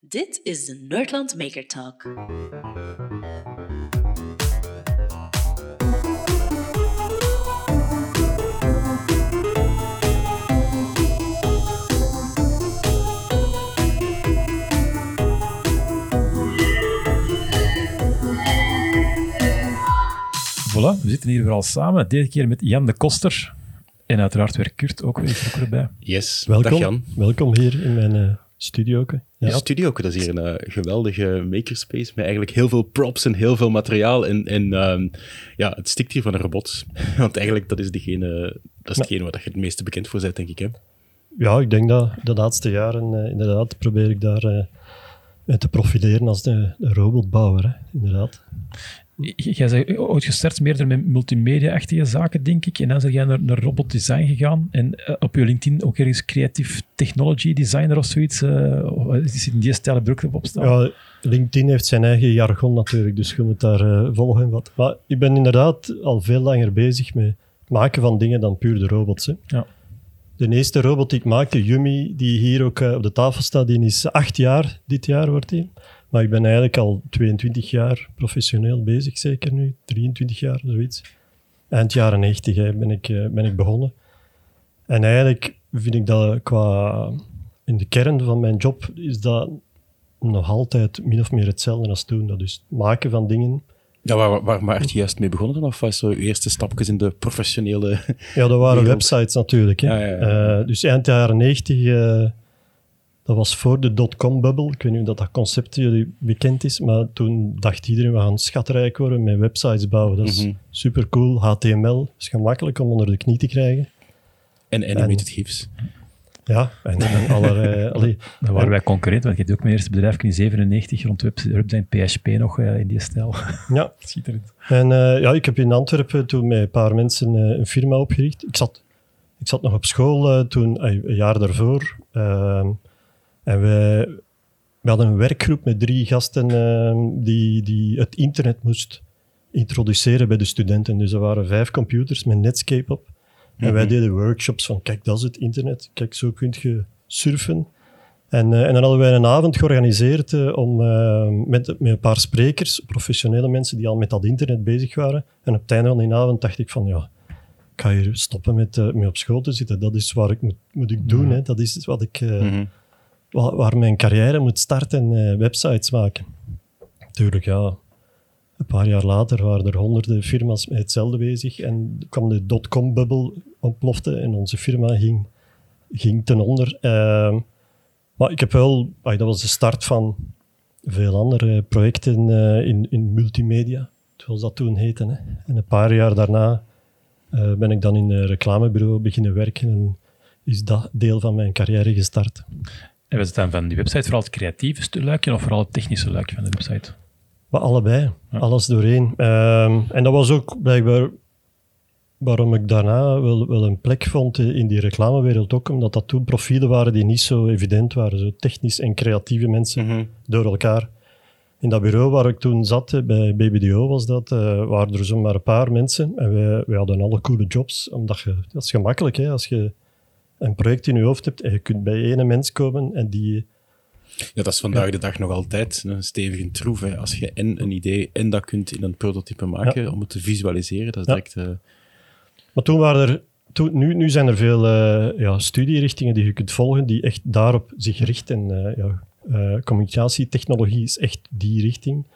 Dit is de Nerdland Maker Talk. Voilà, we zitten hier weer al samen. Deze keer met Jan de Koster. En uiteraard weer Kurt ook weer erbij. Yes, Welkom, dag Jan. welkom hier in mijn eh, studio. ook, hè. Je Ja. studio, dat is hier een eh, geweldige makerspace met eigenlijk heel veel props en heel veel materiaal. En, en ehm, ja, het stikt hier van een robot. Want eigenlijk, dat is, degene, dat is hetgene waar je het meeste bekend voor bent, denk ik. Hè? ja, ik denk dat de laatste jaren eh, inderdaad probeer ik daar mee te profileren als de, de robotbouwer. Hè. Inderdaad. Jij bent ooit gestart meer met multimedia-achtige zaken, denk ik. En dan ben jij naar, naar robot design gegaan. En eh, op je LinkedIn ook ergens creative technology designer of zoiets. of is in die stijl ook op staan? Ja, LinkedIn heeft zijn eigen jargon natuurlijk, dus je moet daar eh, volgen. Wat. Maar ik ben inderdaad al veel langer bezig met maken van dingen dan puur de robots. Hè. Ja. De eerste robot die ik maakte, Yumi, die hier ook op de tafel staat, die is acht jaar, dit jaar wordt hij. Maar ik ben eigenlijk al 22 jaar professioneel bezig, zeker nu, 23 jaar, zoiets. Eind jaren 90 hè, ben, ik, eh, ben ik begonnen. En eigenlijk vind ik dat qua... In de kern van mijn job is dat nog altijd min of meer hetzelfde als toen. Dat is het maken van dingen. Ja, waar, waar, waar je juist mee begonnen dan? Of was zo je eerste stapjes in de professionele... Ja, dat waren Wereld. websites natuurlijk. Hè. Ja, ja, ja. Eh, dus eind jaren 90, eh, dat was voor de dotcom-bubble. Ik weet niet of dat, dat concept jullie bekend is, maar toen dacht iedereen, we gaan schatrijk worden met websites bouwen. Dat is Mhm. super cool. HTML is gemakkelijk om onder de knie te krijgen. En animated gifs. Ja, en, en allerlei... allee, Dan waren wij concurrent, want je hebt ook mijn eerste bedrijf in 97 rond web, webdesign PHP nog eh, in die stijl. ja, Schitterend. En eh, ja, ik heb in Antwerpen toen met een paar mensen eh, een firma opgericht. Ik zat, ik zat nog op school toen, een jaar daarvoor. Ehm, en wij, we hadden een werkgroep met drie gasten ehm, die, die het internet moest introduceren bij de studenten. Dus er waren vijf computers met Netscape op. En wij Mhm. deden workshops van, kijk, dat is het internet. Kijk, zo kun je surfen. En, eh, en dan hadden wij een avond georganiseerd eh, om, eh, met, met een paar sprekers, professionele mensen die al met dat internet bezig waren. En op het einde van die avond dacht ik van, ja, ik ga hier stoppen met, eh, met op school te zitten. Dat is wat ik moet, moet ik doen. Hè. Dat is wat ik, Mhm. Wa- waar mijn carrière moet starten, eh, websites maken. Tuurlijk, ja. Een paar jaar later waren er honderden firma's met hetzelfde bezig. En kwam de dotcom-bubbel ontplofte en onze firma ging, ging ten onder. Ehm, maar ik heb wel... ah, dat was de start van veel andere projecten eh, in, in multimedia, zoals dat toen heette. Hè. En een paar jaar daarna eh, ben ik dan in een reclamebureau beginnen werken en is dat deel van mijn carrière gestart. En was het dan van die website vooral het creatieve luikje of vooral het technische luikje van de website? Maar allebei, Ja. alles doorheen. Ehm, en dat was ook blijkbaar waarom ik daarna wel, wel een plek vond in die reclamewereld ook, omdat dat toen profielen waren die niet zo evident waren, zo technisch en creatieve mensen Mhm. door elkaar. In dat bureau waar ik toen zat, eh, bij BBDO was dat, eh, waren er zomaar een paar mensen en wij, wij hadden alle coole jobs, omdat je, dat is gemakkelijk, hè, als je een project in je hoofd hebt en je kunt bij ene mens komen en die... Ja, dat is vandaag de dag nog altijd een stevige troef. Hè. Als je en een idee en dat kunt in een prototype maken om het te visualiseren, dat is direct... eh, Maar toen waren er, toen, nu, nu zijn er veel eh, ja, studierichtingen die je kunt volgen die echt daarop zich richten. Eh, ja, communicatietechnologie is echt die richting.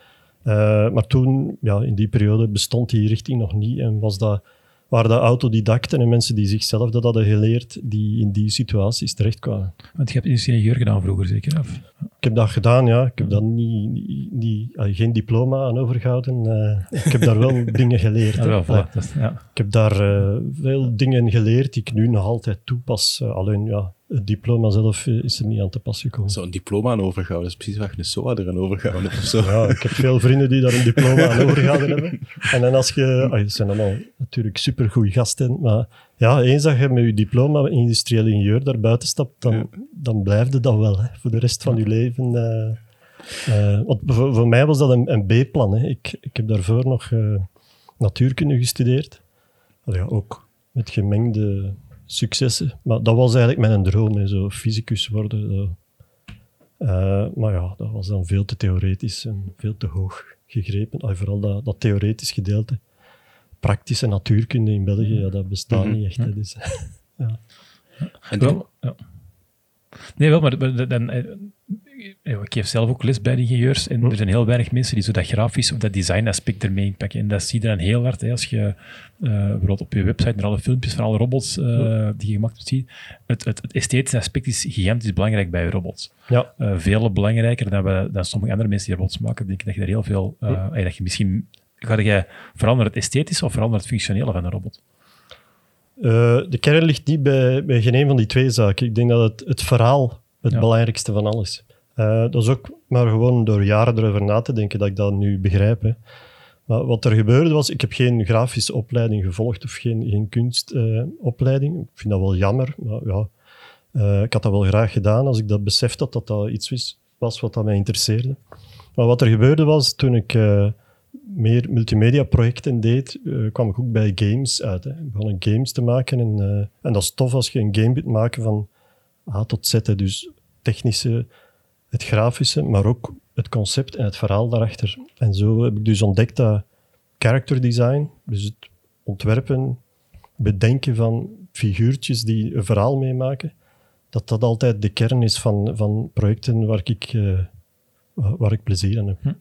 Maar toen, ja, in die periode, bestond die richting nog niet en was dat, waren dat autodidacten en mensen die zichzelf dat hadden geleerd, die in die situaties terechtkwamen. Want je hebt ingenieur gedaan vroeger, zeker? Of? Ik heb dat gedaan, ja. Ik heb daar niet, niet, niet- ah, geen diploma aan overgehouden. Eh, ik heb daar wel dingen geleerd. Ja, hè. wel, voilà. Ja. Ik heb daar eh, veel dingen geleerd die ik nu nog altijd toepas. Eh, alleen ja, het diploma zelf eh, is er niet aan te pas gekomen. Zo'n diploma aan overgehouden, dat is precies wat je een SOA er aan overgehouden hebt. Ja, ik heb veel vrienden die daar een diploma aan overgehouden hebben. En dan als je... ah, het zijn allemaal natuurlijk supergoeie gasten, maar ja, eens dat je met je diploma industrieel ingenieur daar buiten stapt, dan, dan blijft het dat wel, hè, voor de rest van je leven. eh. Eh, want voor, voor mij was dat een, een B-plan. Hè. Ik, ik heb daarvoor nog natuurkunde gestudeerd. Ja, ook met gemengde successen. Maar dat was eigenlijk mijn droom, hè, zo fysicus worden. zo. Eh, maar ja, dat was dan veel te theoretisch en veel te hoog gegrepen. Ah, vooral dat, dat theoretisch gedeelte. Praktische natuurkunde in België, ja, dat bestaat Mhm. niet echt. hè, Dus, ja. En dan, Wel, ja. Nee, wel, maar, maar dan, eh, ik geef zelf ook les bij ingenieurs en er zijn heel weinig mensen die zo dat grafisch of dat design aspect ermee inpakken. En dat zie je dan heel hard hè, als je eh, bijvoorbeeld op je website naar alle filmpjes van alle robots eh, die je gemaakt hebt ziet. Het, het, het esthetische aspect is gigantisch belangrijk bij robots. ja, veel belangrijker dan, we, dan sommige andere mensen die robots maken. Ik denk dat je daar heel veel... dat je misschien... Ga jij veranderen het esthetische of veranderen het functionele van een robot? Eh, de kern ligt niet bij, bij geen een van die twee zaken. Ik denk dat het, het verhaal het Ja. belangrijkste van alles is. Eh, dat is ook maar gewoon door jaren erover na te denken dat ik dat nu begrijp. Hè. Maar wat er gebeurde was, ik heb geen grafische opleiding gevolgd of geen, geen kunstopleiding. ik vind dat wel jammer, maar ja, eh, ik had dat wel graag gedaan als ik dat besefte dat dat, dat iets was, wat dat mij interesseerde. Maar wat er gebeurde was, toen ik meer multimedia projecten deed, eh, kwam ik ook bij games uit. Hè. Ik begon games te maken en, eh, en dat is tof als je een game kunt maken van A tot Z. hè. Dus technische, het grafische, maar ook het concept en het verhaal daarachter. En zo heb ik dus ontdekt dat character design, dus het ontwerpen, bedenken van figuurtjes die een verhaal meemaken, dat dat altijd de kern is van, van projecten waar ik, eh, wa- waar ik plezier aan heb.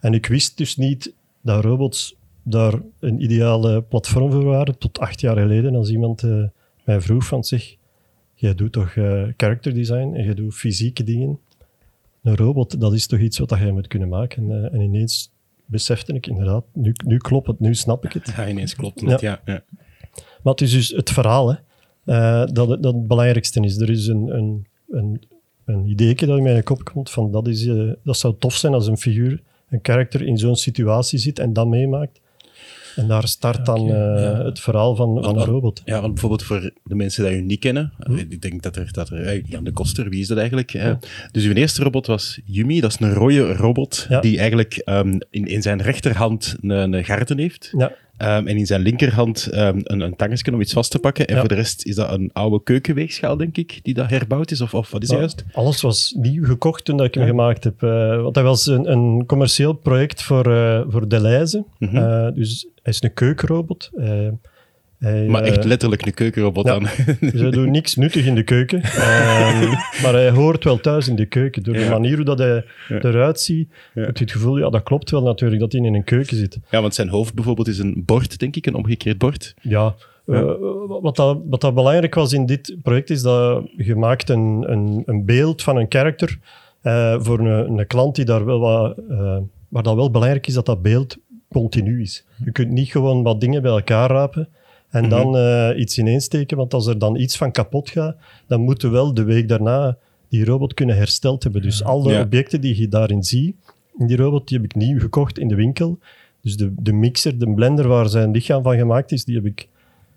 En ik wist dus niet dat robots daar een ideale platform voor waren, tot acht jaar geleden, als iemand eh, mij vroeg van zich, jij doet toch eh, character design en jij doet fysieke dingen. Een robot, dat is toch iets wat jij moet kunnen maken. Eh, en ineens besefte ik inderdaad, nu, nu klopt het, nu snap ik het. ja, ineens klopt het. Ja. Ja, Maar het is dus het verhaal, hè, dat, het- dat het belangrijkste is. Er is een, een, een, een ideetje dat in mijn kop komt van dat, is, dat zou tof zijn als een figuur, een karakter in zo'n situatie zit en dat meemaakt. En daar start dan eh, het verhaal van, van een robot. Ja, want bijvoorbeeld voor de mensen die u niet kennen, ik denk dat er, dat er eh, Jan de Koster, wie is dat eigenlijk? Eh, Dus uw eerste robot was Yumi, dat is een rode robot Ja. die eigenlijk ehm, in, in zijn rechterhand een, een garden heeft. Ja, Ehm, en in zijn linkerhand ehm, een, een tangensken om iets vast te pakken. En Ja. voor de rest is dat een oude keukenweegschaal, denk ik, die dat herbouwd is. Of, of wat is Ja, juist? Alles was nieuw gekocht toen dat ik hem gemaakt heb. eh, want dat was een, een commercieel project voor, eh voor Deleuze. Mhm. Eh, dus hij is een keukenrobot. Eh, hij, Maar eh, echt letterlijk een keukenrobot ja. Dus hij doet niks nuttig in de keuken. Ehm, maar hij hoort wel thuis in de keuken. Door de manier hoe dat hij Ja. eruit ziet, heb je het gevoel, ja, dat klopt wel natuurlijk, dat hij in een keuken zit. ja, want zijn hoofd bijvoorbeeld is een bord, denk ik, een omgekeerd bord. Ja, eh, wat, dat, wat dat belangrijk was in dit project is dat je maakt een, een, een beeld van een karakter eh, voor een, een klant die daar wel wat, eh, waar dat wel belangrijk is dat dat beeld continu is. Je kunt niet gewoon wat dingen bij elkaar rapen en dan eh, iets ineensteken, want als er dan iets van kapot gaat, dan moeten wel de week daarna die robot kunnen hersteld hebben. Dus alle Ja. objecten die je daarin ziet, in die robot, die heb ik nieuw gekocht in de winkel. Dus de, de mixer, de blender waar zijn lichaam van gemaakt is, die heb ik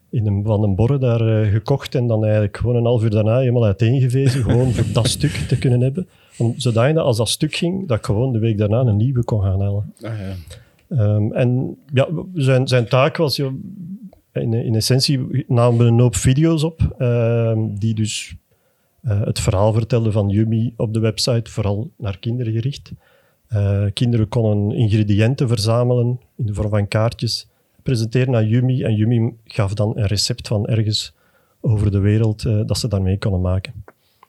in een, van een borre daar eh, gekocht en dan eigenlijk gewoon een half uur daarna helemaal uiteengevezen, gewoon voor dat stuk te kunnen hebben. Om, zodanig als dat stuk ging, dat ik gewoon de week daarna een nieuwe kon gaan halen. Ah, ja. Ehm, en ja, zijn, zijn taak was, ja, in, in essentie namen we een hoop video's op, ehm, die dus eh, het verhaal vertelden van Yumi op de website, vooral naar kinderen gericht. Eh, kinderen konnen ingrediënten verzamelen in de vorm van kaartjes, presenteren aan Yumi en Yumi gaf dan een recept van ergens over de wereld eh, dat ze daarmee konden maken.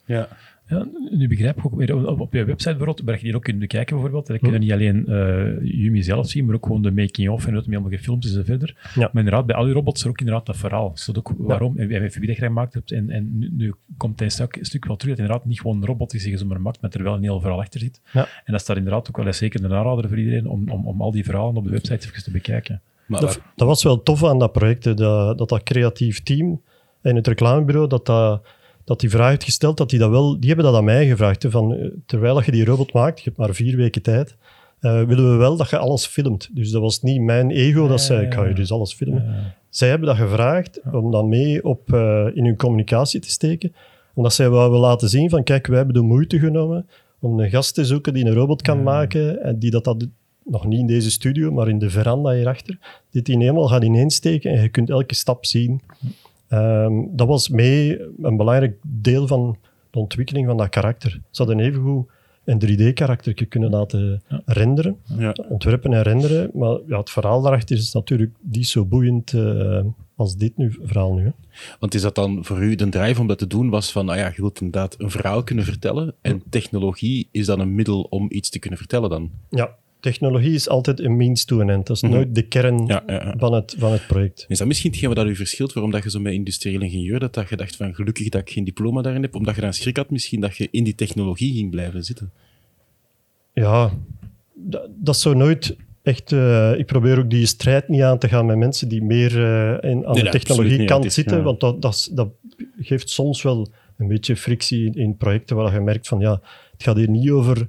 Ja. Ja, nu begrijp ik ook weer, op, op je website bijvoorbeeld, waar je die ook kunt bekijken bijvoorbeeld, dan kun je niet alleen eh Yumi zelf zien, maar ook gewoon de making-of en wat hem allemaal gefilmd is en verder. Ja. Maar inderdaad, bij al die robots is er ook inderdaad dat verhaal. Dat ook waarom en en wie dat je gemaakt hebt. En, en nu, nu komt hij een stuk, een stuk wel terug dat inderdaad niet gewoon een robot is die je zomaar maakt, maar er wel een heel verhaal achter zit. Ja. En dat staat inderdaad ook wel eens zeker een aanrader voor iedereen om, om, om al die verhalen op de website even te bekijken. Maar Dat, dat was wel tof aan dat project, dat, dat dat creatief team en het reclamebureau, dat, dat, dat die vraag heeft gesteld, dat die dat wel, die hebben dat aan mij gevraagd. hè, van, eh, terwijl dat je die robot maakt, je hebt maar vier weken tijd, eh, willen we wel dat je alles filmt. Dus dat was niet mijn ego dat zei, ik ga je dus alles filmen. Zij hebben dat gevraagd om dat mee op, eh, in hun communicatie te steken, omdat zij wouden laten zien van, kijk, wij hebben de moeite genomen om een gast te zoeken die een robot kan maken en die dat, dat nog niet in deze studio, maar in de veranda hierachter, dit die helemaal gaat ineensteken en je kunt elke stap zien. Ehm, dat was mee een belangrijk deel van de ontwikkeling van dat karakter. Ze hadden evengoed een 3D-karakter kunnen laten renderen, Ja. ontwerpen en renderen. Maar ja, het verhaal daarachter is natuurlijk niet zo boeiend eh, als dit nu, verhaal nu. Hè. Want is dat dan voor u de drive om dat te doen, was van, nou ja, je wilt inderdaad een verhaal kunnen vertellen en technologie is dan een middel om iets te kunnen vertellen dan? Ja, technologie is altijd een means to an end. Dat is Mhm. nooit de kern Ja, ja, ja. Van, het, van het project. Is dat misschien hetgeen wat u verschilt, waarom dat je zo met industrieel ingenieur, dat, dat je dacht van, gelukkig dat ik geen diploma daarin heb, omdat je dan schrik had misschien dat je in die technologie ging blijven zitten? Ja, dat, dat is zo nooit echt... eh, ik probeer ook die strijd niet aan te gaan met mensen die meer eh, in, aan Nee, de niet. Het is, zitten, want dat, dat, dat geeft soms wel een beetje frictie in, in projecten waar je merkt van ja, het gaat hier niet over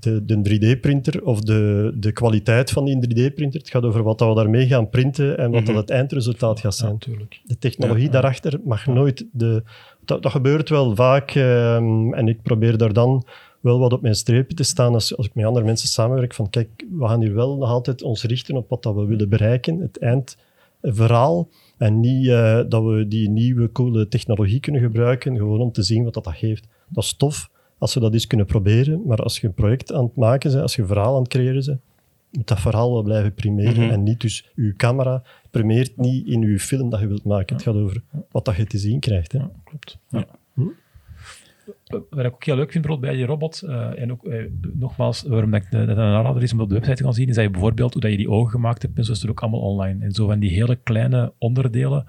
de, de 3D-printer of de, de kwaliteit van die 3D-printer. Het gaat over wat dat we daarmee gaan printen en wat Mhm. dat het eindresultaat gaat Ja, zijn. natuurlijk. De technologie Ja. daarachter mag nooit de. Dat, dat gebeurt wel vaak ehm, en ik probeer daar dan wel wat op mijn streepje te staan als, als ik met andere mensen samenwerk. Van kijk, we gaan hier wel nog altijd ons richten op wat dat we willen bereiken, het eindverhaal. En niet eh, dat we die nieuwe coole technologie kunnen gebruiken, gewoon om te zien wat dat, dat geeft. Dat is tof als we dat eens kunnen proberen, maar als je een project aan het maken bent, als je een verhaal aan het creëren bent, moet dat verhaal wel blijven primeren. Mhm. En niet dus uw camera primeert niet in uw film dat je wilt maken. Het gaat over wat dat je te zien krijgt. Hè. Ja, klopt. Ja. Hm? Wat ik ook heel leuk vind bijvoorbeeld bij die robot, eh, en ook eh, nogmaals, waarom dat ik de- dat een aanrader is om op de website te gaan zien, is dat je bijvoorbeeld hoe dat je die ogen gemaakt hebt, en zo is het ook allemaal online. En zo van die hele kleine onderdelen,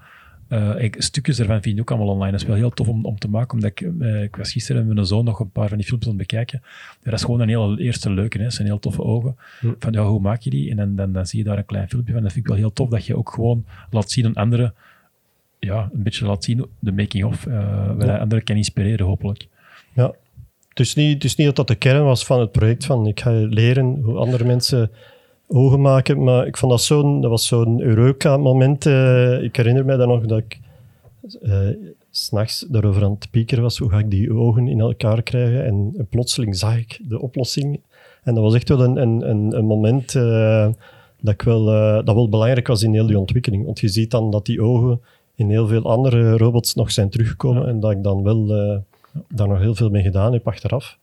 eh, ik, stukjes ervan vind je ook allemaal online. Dat is wel heel tof om, om te maken, omdat ik, ik was gisteren met mijn zoon nog een paar van die filmpjes aan het bekijken. Ja, dat is gewoon een hele eerste leuke, hè. dat zijn heel toffe ogen. Hm. Van ja, hoe maak je die? En dan, dan, dan zie je daar een klein filmpje van. Dat vind ik wel heel tof, dat je ook gewoon laat zien aan anderen, ja, een beetje laat zien de making-of, eh waar Ja. anderen kan inspireren, hopelijk. Ja. Het is, niet, het is niet dat dat de kern was van het project, van ik ga leren hoe andere mensen ogen maken, maar ik vond dat zo'n, dat was zo'n Eureka-moment. eh, ik herinner mij dan nog dat ik s s'nachts daarover aan het piekeren was, hoe ga ik die ogen in elkaar krijgen? En, en plotseling zag ik de oplossing. En dat was echt wel een, een, een, een moment eh, dat, ik wel, dat wel belangrijk was in heel die ontwikkeling. Want je ziet dan dat die ogen in heel veel andere robots nog zijn teruggekomen en dat ik dan wel daar nog heel veel mee gedaan heb achteraf.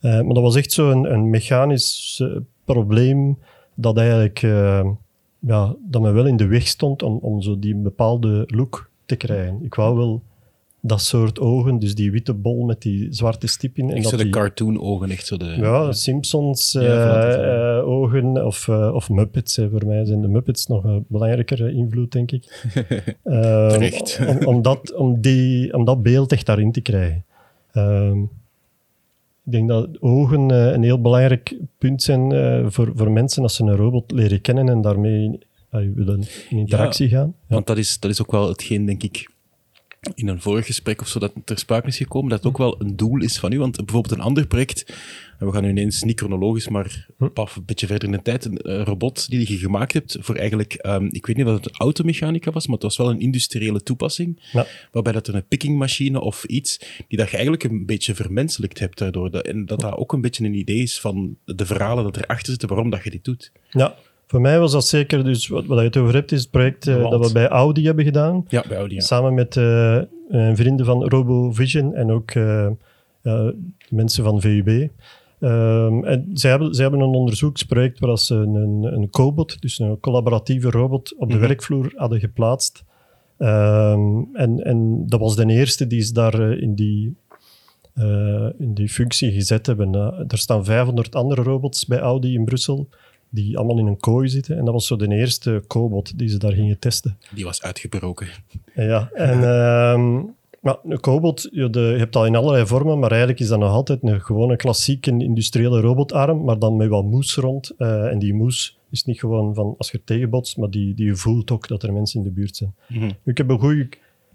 Maar dat was echt zo'n een mechanisch probleem dat eigenlijk eh, ja, dat me wel in de weg stond om, om zo die bepaalde look te krijgen. Ik wou wel dat soort ogen, dus die witte bol met die zwarte stip in. En Echt dat zo de die, cartoon-ogen, echt zo de... ja, Simpsons eh, Ja, eh, ogen of, of Muppets. hè. Voor mij zijn de Muppets nog een belangrijkere invloed, denk ik. Terecht. Om, om, dat, om, die, om dat beeld echt daarin te krijgen. Ehm, ik denk dat ogen eh, een heel belangrijk punt zijn eh, voor, voor mensen als ze een robot leren kennen en daarmee eh, willen in interactie gaan. Ja. Want dat is, dat is ook wel hetgeen, denk ik, in een vorig gesprek of zo dat ter sprake is gekomen, dat het ook wel een doel is van u. Want bijvoorbeeld een ander project, en we gaan nu ineens niet chronologisch, maar paf, een beetje verder in de tijd, een eh, robot die je gemaakt hebt voor eigenlijk, ehm, ik weet niet of het een automechanica was, maar het was wel een industriële toepassing, Ja. waarbij dat er een pickingmachine of iets, die dat je eigenlijk een beetje vermenselijkt hebt daardoor. En dat dat ook een beetje een idee is van de verhalen dat erachter zitten, waarom dat je dit doet. Ja, voor mij was dat zeker, dus wat, wat je het over hebt, is het project eh, dat we bij Audi hebben gedaan. Ja, bij Audi. ja. Samen met eh, eh, vrienden van RoboVision en ook mensen van VUB. Ehm, en zij hebben, zij hebben een onderzoeksproject waar ze een, een, een cobot, dus een collaboratieve robot, op de Mhm. werkvloer hadden geplaatst. Ehm, en, en dat was de eerste die ze daar in, die, in die functie gezet hebben. Er staan 500 andere robots bij Audi in Brussel, die allemaal in een kooi zitten. En dat was zo de eerste cobot die ze daar gingen testen. Die was uitgebroken. Ja, en ehm, maar een cobot, je, de, je hebt dat in allerlei vormen, maar eigenlijk is dat nog altijd een gewone klassieke industriële robotarm, maar dan met wat moes rond. Eh, en die moes is niet gewoon van als je er tegenbotst, maar die, die je voelt ook dat er mensen in de buurt zijn. Mhm. Ik heb een goede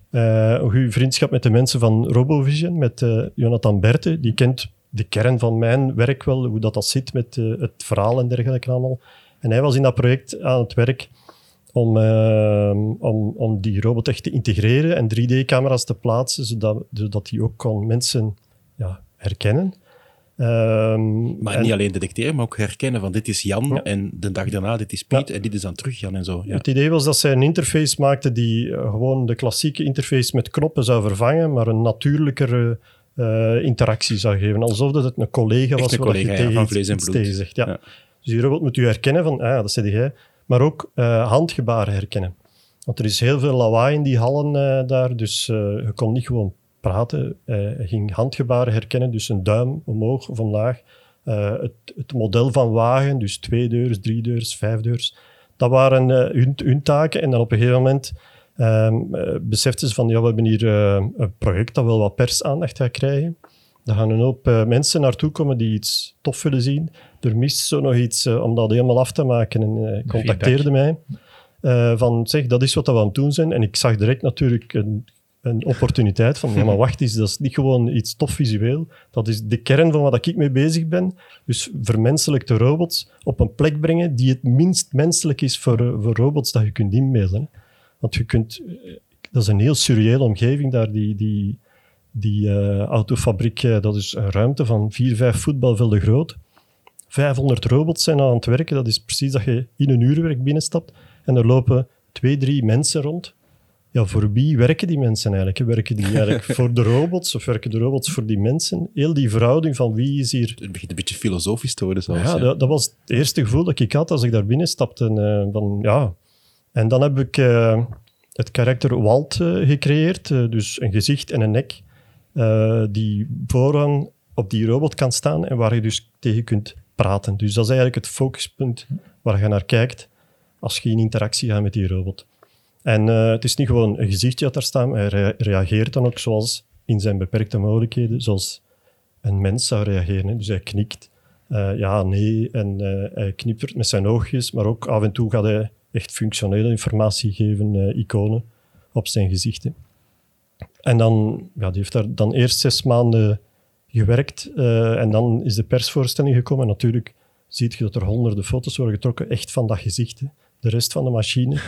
een goeie vriendschap met de mensen van RoboVision, met eh, Jonathan Berte. Die kent de kern van mijn werk wel, hoe dat, dat zit met eh, het verhaal en dergelijke allemaal. En hij was in dat project aan het werk om, eh, om, om die robot echt te integreren en 3D-camera's te plaatsen, zodat, zodat die ook kon mensen ja, herkennen. Ehm, Maar en- niet alleen detecteren, maar ook herkennen van dit is Jan Ja. en de dag daarna dit is Piet en dit is dan terug Jan en zo. Ja. Het idee was dat zij een interface maakte die eh, gewoon de klassieke interface met knoppen zou vervangen, maar een natuurlijkere eh, interactie zou geven. Alsof dat het een collega was een collega, je ja, tegen vlees en bloed. tegen zegt. Ja. Ja. Dus die robot moet u herkennen van, ah, ja, dat zeg jij. Maar ook eh, handgebaren herkennen. Want er is heel veel lawaai in die hallen eh, daar, dus je kon niet gewoon praten. Hij ging handgebaren herkennen, dus een duim omhoog of omlaag. Het, het model van wagen, dus twee deurs, drie deurs, vijf deurs. Dat waren hun, hun taken. En dan op een gegeven moment ehm eh, beseften ze van, ja, we hebben hier eh, een project dat wel wat persaandacht gaat krijgen. Daar gaan een hoop eh, mensen naartoe komen die iets tof willen zien. Er mist zo nog iets om dat helemaal af te maken. En contacteerde mij van, zeg, dat is wat we aan het doen zijn. En ik zag direct natuurlijk een, een opportuniteit van, ja, maar wacht eens, dat is niet gewoon iets tof visueel. Dat is de kern van wat ik mee bezig ben. Dus vermenselijkte robots op een plek brengen die het minst menselijk is voor, voor robots dat je kunt inbeelden. Want je kunt... eh, Dat is een heel surreële omgeving daar, die... die die eh, autofabriek, eh, dat is een ruimte van vier, vijf voetbalvelden groot. 500 robots zijn aan het werken. Dat is precies dat je in een uurwerk binnenstapt. En er lopen twee, drie mensen rond. Ja, voor wie werken die mensen eigenlijk? Werken die eigenlijk voor de robots of werken de robots voor die mensen? Heel die verhouding van wie is hier... Het begint een beetje filosofisch te worden zelfs. Ja, ja. dat, dat was het eerste gevoel dat ik had als ik daar binnenstapte. En, van, ja. En dan heb ik eh, het karakter Walt eh, gecreëerd. eh, dus een gezicht en een nek die vooraan op die robot kan staan en waar je dus tegen kunt praten. Dus dat is eigenlijk het focuspunt waar je naar kijkt als je in interactie gaat met die robot. En het is niet gewoon een gezichtje dat daar staat, maar hij rea- reageert dan ook zoals in zijn beperkte mogelijkheden, zoals een mens zou reageren. Dus hij knikt, ja, nee, en hij knippert met zijn oogjes, maar ook af en toe gaat hij echt functionele informatie geven, eh, iconen op zijn gezicht. hè. En dan, ja, die heeft daar dan eerst zes maanden gewerkt eh, en dan is de persvoorstelling gekomen. En natuurlijk ziet je dat er honderden foto's worden getrokken, echt van dat gezicht. hè. De rest van de machine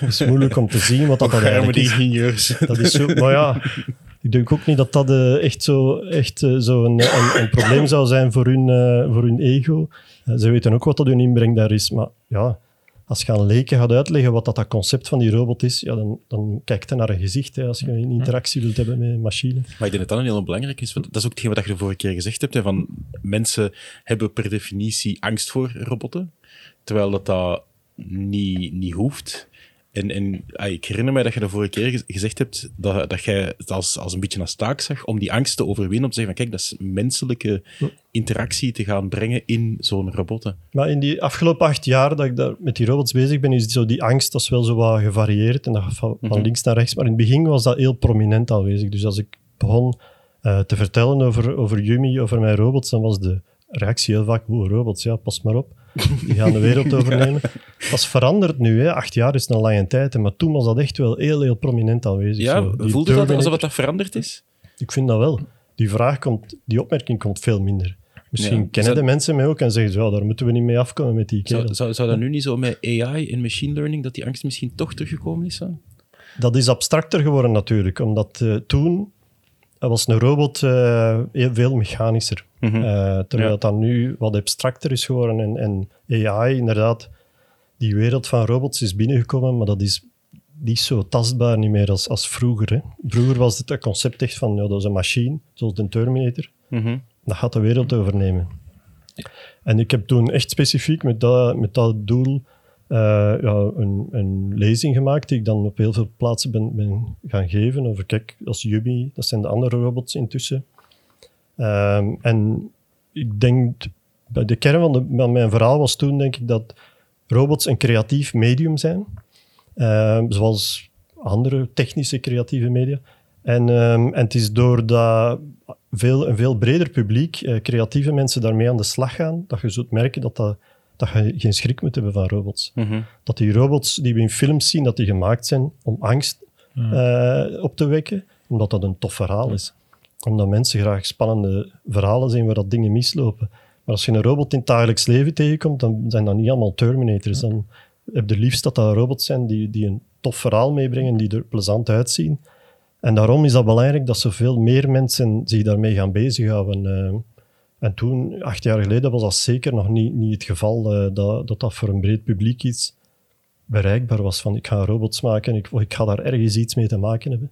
is moeilijk om te zien wat dat, Arme eigenlijk is. ingenieurs. Dat is zo, maar ja, ik denk ook niet dat dat eh, echt zo, echt, zo een, een, een probleem zou zijn voor hun, voor hun ego. Ze weten ook wat dat hun inbreng daar is. Maar ja, als je aan leken gaat uitleggen wat dat, dat concept van die robot is, ja, dan, dan kijk je naar een gezicht hè, als je een interactie wilt hebben met een machine. Maar ik denk dat dat een heel belangrijk is. Want dat is ook hetgeen wat je de vorige keer gezegd hebt. Hè, van mensen hebben per definitie angst voor robotten. Terwijl dat, dat niet, niet hoeft. En, en ah, ik herinner mij dat je de vorige keer gez- gezegd hebt dat, dat jij het als, als een beetje als taak zag om die angst te overwinnen. Om te zeggen van kijk, dat is menselijke interactie te gaan brengen in zo'n robotten. Maar in die afgelopen acht jaar dat ik daar met die robots bezig ben, is zo die angst dat is wel zo wat gevarieerd. En dat van, van Mhm. links naar rechts. Maar in het begin was dat heel prominent aanwezig. Dus als ik begon eh, te vertellen over, over Yumi, over mijn robots, dan was de reactie heel vaak, "Oeh, robots, ja, pas maar op. Die gaan de wereld overnemen. Dat is veranderd nu. Hè. Acht jaar is een lange tijd. hè, Maar toen was dat echt wel heel, heel prominent aanwezig. Ja, Zo, die voelde dat alsof dat veranderd is? Ik vind dat wel. Die vraag komt, die opmerking komt veel minder. Misschien Ja, kennen de mensen mij ook en zeggen ze, ja, daar moeten we niet mee afkomen met die kerel. Zou, zou, zou dat nu niet zo met AI en machine learning, dat die angst misschien toch teruggekomen is? Zo? Dat is abstracter geworden natuurlijk, omdat eh, toen was een robot eh, veel mechanischer. Mhm. Eh, terwijl Ja. het dan nu wat abstracter is geworden. En, en AI, inderdaad, die wereld van robots is binnengekomen, maar dat is niet zo tastbaar niet meer als, als vroeger. Hè. Vroeger was het een concept echt van, ja, dat is een machine, zoals de Terminator. Mhm. Dat gaat de wereld overnemen. En ik heb toen echt specifiek met dat, met dat doel eh, ja, een, een lezing gemaakt die ik dan op heel veel plaatsen ben, ben gaan geven. Over, kijk, als Yubi, dat zijn de andere robots intussen. Ehm, en ik denk, bij de kern van, de, van mijn verhaal was toen, denk ik, dat robots een creatief medium zijn. Ehm, zoals andere technische creatieve media. En, ehm, en het is doordat veel, een veel breder publiek, eh, creatieve mensen daarmee aan de slag gaan, dat je zult merken dat, dat, dat je geen schrik moet hebben van robots. Mhm. Dat die robots die we in films zien, dat die gemaakt zijn om angst eh, op te wekken, omdat dat een tof verhaal is. Omdat mensen graag spannende verhalen zien waar dat dingen mislopen. Maar als je een robot in het dagelijks leven tegenkomt, dan zijn dat niet allemaal Terminators. Dan heb je liefst dat dat robots zijn die, die een tof verhaal meebrengen, die er plezant uitzien. En daarom is dat belangrijk dat zoveel meer mensen zich daarmee gaan bezighouden. eh. en toen, acht jaar geleden, was dat zeker nog niet, niet het geval eh, dat, dat dat voor een breed publiek iets bereikbaar was. Van ik ga robots maken en ik, ik ga daar ergens iets mee te maken hebben.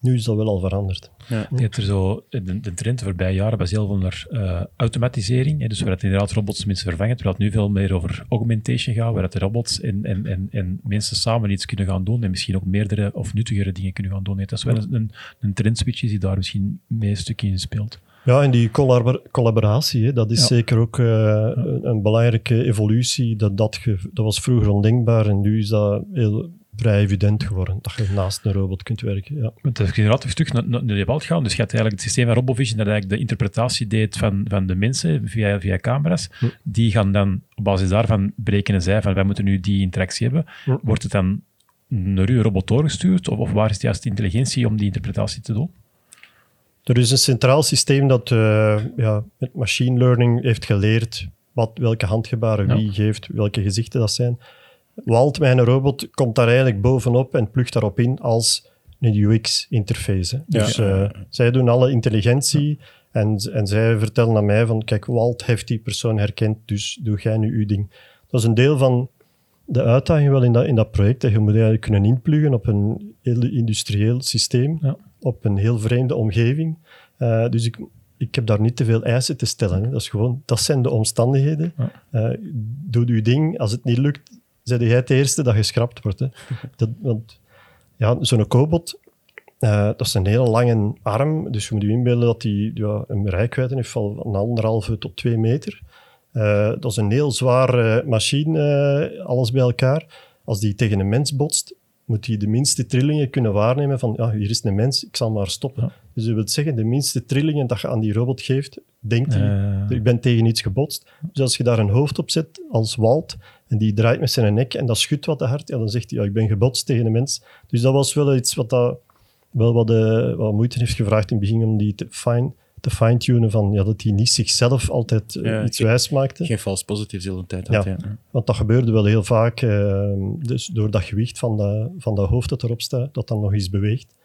Nu is dat wel al veranderd. Ja. Denk dat er zo, de, de trend de voorbije jaren was heel veel naar eh, automatisering. Hè, dus waar het inderdaad robots mensen vervangen, terwijl het nu veel meer over augmentation gaat, waar het de robots en, en, en, en mensen samen iets kunnen gaan doen en misschien ook meerdere of nuttigere dingen kunnen gaan doen. Dat is wel een, een, een trendswitch die daar misschien mee een stukje in speelt. Ja, en die collabor- collaboratie, hè, dat is Ja. zeker ook eh, een, een belangrijke evolutie. Dat, dat, ge- dat was vroeger ondenkbaar en nu is dat heel vrij evident geworden, dat je naast een robot kunt werken. Ja. Want als je inderdaad terug naar, naar bal gaan, dus je had eigenlijk het systeem van RoboVision dat eigenlijk de interpretatie deed van, van de mensen via, via camera's. Hm. Die gaan dan op basis daarvan berekenen zij van wij moeten nu die interactie hebben. Hm. Wordt het dan naar uw robot doorgestuurd of, of waar is juist de intelligentie om die interpretatie te doen? Er is een centraal systeem dat eh, ja, met machine learning heeft geleerd wat, welke handgebaren Ja. wie geeft, welke gezichten dat zijn. Walt, mijn robot, komt daar eigenlijk bovenop en plugt daarop in als een UX-interface. Ja. Dus eh, zij doen alle intelligentie en, en zij vertellen aan mij van, kijk, Walt heeft die persoon herkend, dus doe jij nu uw ding. Dat is een deel van de uitdaging wel in dat, in dat project. Dat je moet eigenlijk kunnen inpluggen op een heel industrieel systeem, Ja. op een heel vreemde omgeving. Eh, dus ik, ik heb daar niet te veel eisen te stellen. Hè. Dat, is gewoon, dat zijn de omstandigheden. Ja. Eh, doe je ding. Als het niet lukt, zeg jij het eerste dat geschrapt wordt. Hè. Dat, want ja, zo'n cobot, eh, dat is een hele lange arm. Dus je moet je inbeelden dat die ja, een rijkwijde heeft van een anderhalve tot twee meter. Eh, dat is een heel zware machine, eh, alles bij elkaar. Als die tegen een mens botst, moet hij de minste trillingen kunnen waarnemen van, ja, hier is een mens, ik zal maar stoppen. Ja. Dus dat wil zeggen, de minste trillingen dat je aan die robot geeft, denkt hij, ik ben tegen iets gebotst. Dus als je daar een hoofd op zet, als Walt, en die draait met zijn nek en dat schudt wat te hard, ja, dan zegt hij, ja, ik ben gebotst tegen een mens. Dus dat was wel iets wat, dat, wel wat, eh, wat moeite heeft gevraagd in het begin om die te fine te fine-tunen van ja, dat hij niet zichzelf altijd eh, Ja, iets wijs maakte. Geen false positives de hele tijd. had, Ja. ja. Want dat gebeurde wel heel vaak. eh, dus door dat gewicht van dat, van dat hoofd dat erop staat, dat dan nog eens beweegt.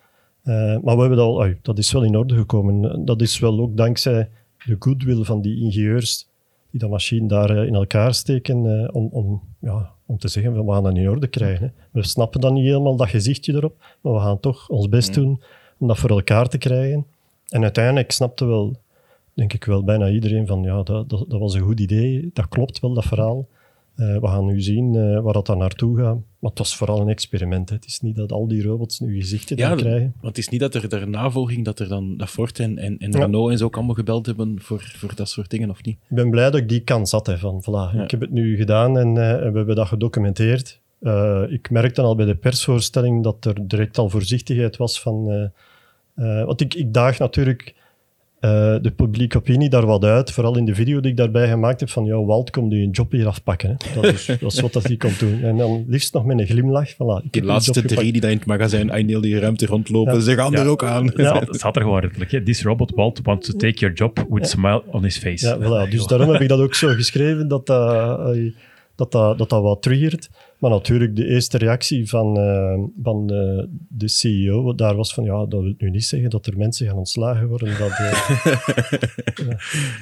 Maar we hebben dat, al, dat is wel in orde gekomen. Dat is wel ook dankzij de goodwill van die ingenieurs die dat machine daar eh, in elkaar steken eh, om, om, ja, om te zeggen, we gaan dat in orde krijgen. Hè. We snappen dan niet helemaal dat gezichtje erop, maar we gaan toch ons best doen om dat voor elkaar te krijgen. En uiteindelijk snapte wel, denk ik wel, bijna iedereen van, ja, dat, dat, dat was een goed idee, dat klopt wel, dat verhaal. Eh, we gaan nu zien eh, waar dat dan naartoe gaat. Maar het was vooral een experiment. Hè. Het is niet dat al die robots nu gezichten Ja, krijgen. Want het is niet dat er, er navolging, dat er dan dat Ford en, en, en Ja. Renault en zo ook allemaal gebeld hebben voor, voor dat soort dingen, of niet? Ik ben blij dat ik die kans had. Hè, van, voilà, Ja. Ik heb het nu gedaan en eh, we hebben dat gedocumenteerd. Ik merkte al bij de persvoorstelling dat er direct al voorzichtigheid was van... want ik, ik daag natuurlijk eh, de publieke opinie daar wat uit. Vooral in de video die ik daarbij gemaakt heb van ja, Walt komt u een job hier afpakken. Hè. Dat, is, dat is wat dat hij komt doen. En dan liefst nog met een glimlach. Voilà, uw laatste drie die daar in het magazijn heel die ruimte rondlopen, Ja. ze gaan Ja. er ook aan. Het staat- het staat er gewoon letterlijk. hè. This robot Walt wants to take your job with a smile on his face. Ja, voilà. Dus daarom heb ik dat ook zo geschreven, dat dat, eh, dat, dat, dat, dat wat triggert. Maar natuurlijk, de eerste reactie van, eh, van de, de CEO daar was van, ja, dat wil nu niet zeggen dat er mensen gaan ontslagen worden. Dat, eh,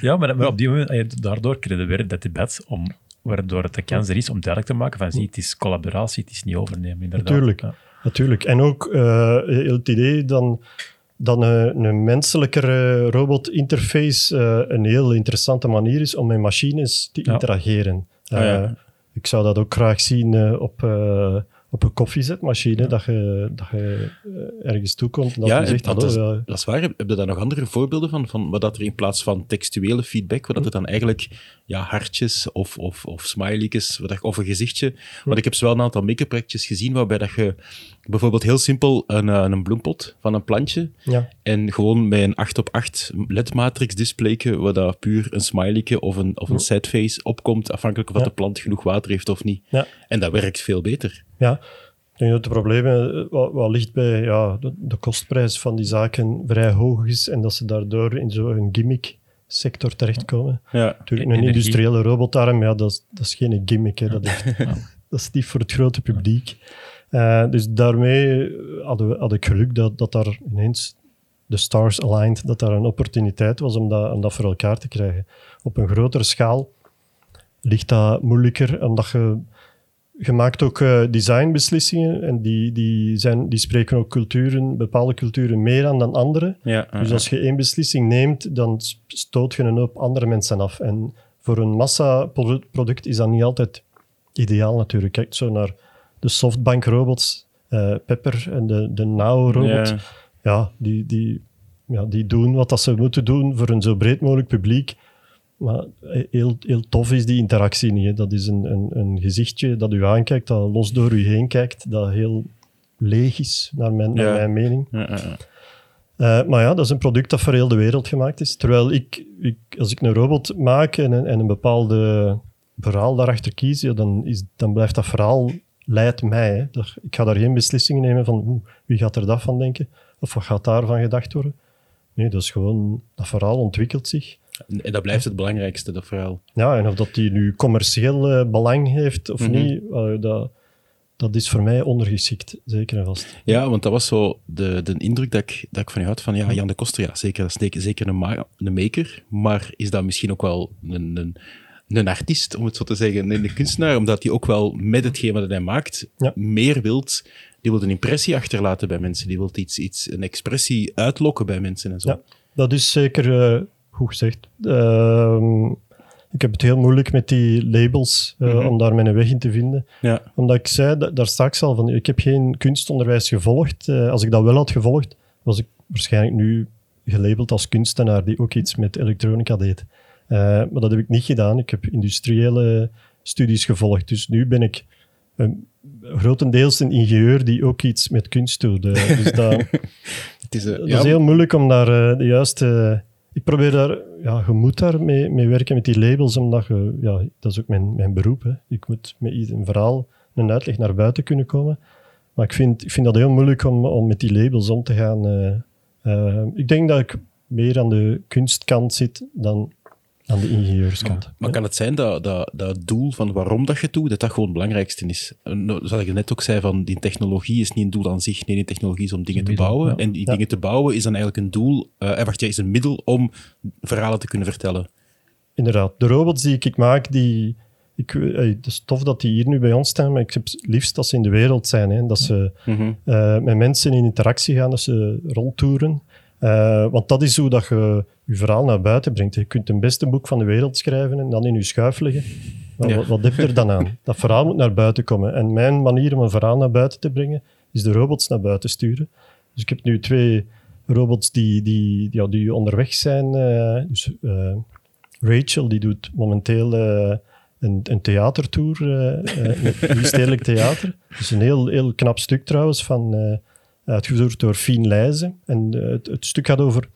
Ja, maar, maar op die moment, eh, daardoor kregen we weer dat debat om, waardoor het de kans er is om duidelijk te maken van zie, het is collaboratie, het is niet overnemen. Inderdaad. Natuurlijk. Ja. natuurlijk. En ook eh, heel het idee dan, dan een, een menselijkere robot-interface eh, een heel interessante manier is om met machines te Ja. interageren. Ah, ja. Ik zou dat ook graag zien eh, op, eh, op een koffiezetmachine, dat je, dat je eh, ergens toekomt en dat Ja, je zegt, en dat is- ja, Dat is waar. Heb je daar nog andere voorbeelden van? van wat dat er in plaats van textuele feedback, wat dat het dan eigenlijk ja, hartjes of, of, of smiley's, wat dat- of een gezichtje. Want ik heb zo wel een aantal make-up projectjes gezien waarbij dat je bijvoorbeeld heel simpel een, eh, een bloempot van een plantje ja, en gewoon met een 8 op 8 LED-matrix displayke, waar dat puur een smileyke of een, of een setface opkomt, afhankelijk of dat de plant genoeg water heeft of niet. ja. En dat werkt veel beter. Ja, ik denk dat het probleem eh, wat, wat ligt bij ja, de, de kostprijs van die zaken vrij hoog is en dat ze daardoor in zo'n gimmick-sector terechtkomen. Ja. Natuurlijk, een Energie. industriële robotarm, ja, dat, is, dat is geen gimmick. Hè. Dat, is, dat is niet voor het grote publiek. Eh, dus daarmee hadden we, had ik geluk dat, dat daar ineens de stars aligned, dat daar een opportuniteit was om dat, om dat voor elkaar te krijgen. Op een grotere schaal ligt dat moeilijker, omdat je je maakt ook eh, designbeslissingen en die, die, zijn, die spreken ook culturen, bepaalde culturen meer aan dan andere. Ja, Dus als je één beslissing neemt, dan stoot je een hoop andere mensen af. En voor een massaproduct is dat niet altijd ideaal natuurlijk. Kijk zo naar de softbank-robots, uh, Pepper en de, de Now-robot. Ja. Ja, die, die, ja, die doen wat dat ze moeten doen voor een zo breed mogelijk publiek. Maar heel, heel tof is die interactie niet. Hè. Dat is een, een, een gezichtje dat u aankijkt, dat los door u heen kijkt, dat heel leeg is, naar mijn, naar mijn mening. Ja. Uh, maar ja, dat is een product dat voor heel de wereld gemaakt is. Terwijl ik, ik als ik een robot maak en, een- en een bepaalde verhaal daarachter kies, ja, dan, is, dan blijft dat verhaal leidt mij. Hè. Dat- ik ga daar geen beslissingen nemen van wie gaat er dat van denken of wat gaat daarvan gedacht worden. Nee, dat is gewoon, dat verhaal ontwikkelt zich. En dat blijft het belangrijkste, dat verhaal. Ja, en of dat die nu commercieel eh, belang heeft of Mhm. niet, eh, dat, dat is voor mij ondergeschikt, zeker en vast. Ja, want dat was zo de, de indruk dat ik, dat ik van je had van, ja, Jan de Koster, ja, zeker, dat is zeker- zeker een, ma- een maker, maar is dat misschien ook wel een, een, een artiest, om het zo te zeggen, een, kunstenaar, omdat hij ook wel met hetgeen wat hij maakt Ja. meer wilt. Die wil een impressie achterlaten bij mensen, die wil iets, iets, een expressie uitlokken bij mensen en zo. Ja. Dat is zeker eh, goed gezegd. Ehm, ik heb het heel moeilijk met die labels eh, Mhm. om daar mijn weg in te vinden. Ja. Omdat ik zei da- daar straks al van, ik heb geen kunstonderwijs gevolgd. Eh, als ik dat wel had gevolgd, was ik waarschijnlijk nu gelabeld als kunstenaar die ook iets met elektronica deed. Eh, maar dat heb ik niet gedaan. Ik heb industriële studies gevolgd. Dus nu ben ik een, grotendeels een ingenieur die ook iets met kunst doet. Dus dat, Het is, dat ja, is heel moeilijk om daar de juiste... Ik probeer daar... Ja, je moet daar mee, mee werken met die labels, omdat je... Ja, dat is ook mijn, mijn beroep. Hè. Ik moet met iets- een verhaal, een uitleg naar buiten kunnen komen. Maar ik vind, ik vind dat heel moeilijk om, om met die labels om te gaan. eh. Eh, ik denk dat ik meer aan de kunstkant zit dan aan de ingenieurskant. Maar kan het zijn dat, dat, dat het doel van waarom dat je het doet, dat dat gewoon het belangrijkste is? Nou, Zoals je net ook zei, van die technologie is niet een doel aan zich. Nee, die technologie is om dingen te bouwen. ja. En die Ja. dingen te bouwen is dan eigenlijk een doel, eh eh, wacht, ja, is een middel om verhalen te kunnen vertellen. Inderdaad. De robots die ik maak, die... Ik, eh, het is tof dat die hier nu bij ons staan, maar ik heb het liefst dat ze in de wereld zijn. Hè, dat ze Mhm. met mensen in interactie gaan, dat ze rondtoeren. Want dat is hoe dat je je verhaal naar buiten brengt. Je kunt een beste boek van de wereld schrijven en dan in je schuif leggen. Maar Ja. wat, wat heb je er dan aan? Dat verhaal moet naar buiten komen. En mijn manier om een verhaal naar buiten te brengen, is de robots naar buiten sturen. Dus ik heb nu twee robots die, die, ja, die onderweg zijn. eh, dus, eh, Rachel, die doet momenteel eh, een, een theatertour met Nieuw Stedelijk Theater. Dat is een heel, heel knap stuk trouwens, van, uitgevoerd door Fien Leijzen. En het, het stuk gaat over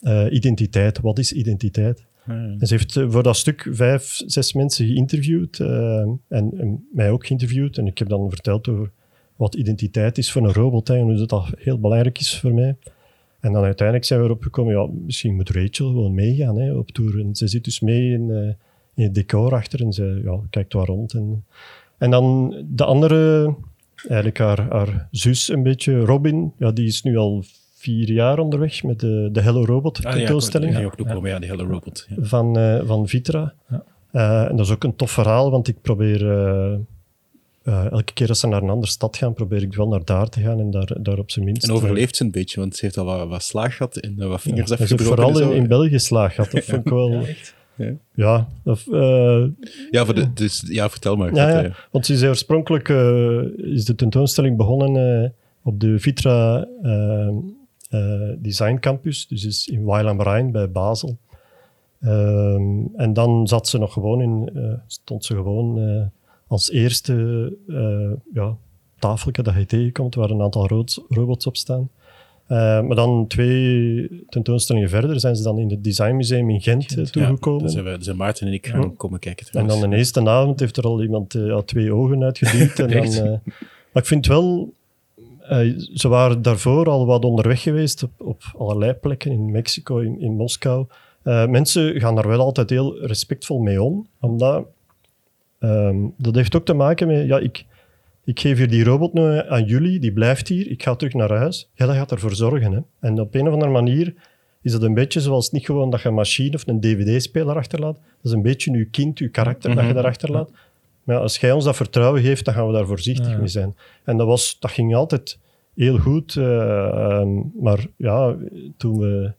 eh, identiteit. Wat is identiteit? En ze heeft eh, voor dat stuk vijf, zes mensen geïnterviewd eh, en, en mij ook geïnterviewd. En ik heb dan verteld over wat identiteit is voor een robot hè, en hoe dat heel belangrijk is voor mij. En dan uiteindelijk zijn we erop gekomen, ja, misschien moet Rachel gewoon meegaan hè, op tour. En ze zit dus mee in, eh, in het decor achter en ze ja, kijkt waar rond. En, en dan de andere, eigenlijk haar, haar zus een beetje, Robin, ja, die is nu al vier jaar onderweg met de, de Hello Robot Ah, ja, tentoonstelling Ja, ook ja, die hele robot. Ja. van, eh, van Vitra. Ja. Eh, en dat is ook een tof verhaal, want ik probeer eh, elke keer als ze naar een andere stad gaan, probeer ik wel naar daar te gaan en daar, daar op zijn minst. En overleeft ze een beetje, want ze heeft al wat, wat slaag gehad en wat Ja, vingers ze heeft afgebroken. vooral en in, in België slaag gehad. Dat vond ik wel. Ja. Ja, dat, eh, Ja, voor de, dus, ja, vertel maar. ja, Dat, ja, want ze is oorspronkelijk eh, is de tentoonstelling begonnen eh, op de Vitra Design Campus, dus is in Weil am Rhein bij Basel. Ehm, en dan zat ze nog gewoon in, eh, stond ze gewoon eh, als eerste eh ja, tafeltje dat je tegenkomt, waar een aantal robots, robots op staan. Eh, maar dan twee tentoonstellingen verder zijn ze dan in het Designmuseum in Gent eh, ja, toegekomen. daar zijn, daar zijn Maarten en ik gaan komen kijken. En dan de eerste avond heeft er al iemand eh, twee ogen uitgeduwd. en dan, Echt? eh, maar ik vind wel, eh, ze waren daarvoor al wat onderweg geweest op, op allerlei plekken in Mexico, in, in Moskou. Eh, mensen gaan daar wel altijd heel respectvol mee om, omdat ehm, dat heeft ook te maken met, ja, ik, ik geef hier die robot nu aan jullie, die blijft hier, ik ga terug naar huis. Ja, dat gaat ervoor zorgen. Hè. En op een of andere manier is dat een beetje zoals niet gewoon dat je een machine of een dvd-speler achterlaat. Dat is een beetje je kind, je karakter dat je Mhm. daar achterlaat. Maar ja, als jij ons dat vertrouwen geeft, dan gaan we daar voorzichtig Ja. mee zijn. En dat, was, dat ging altijd heel goed. eh, ehm, maar ja, toen we...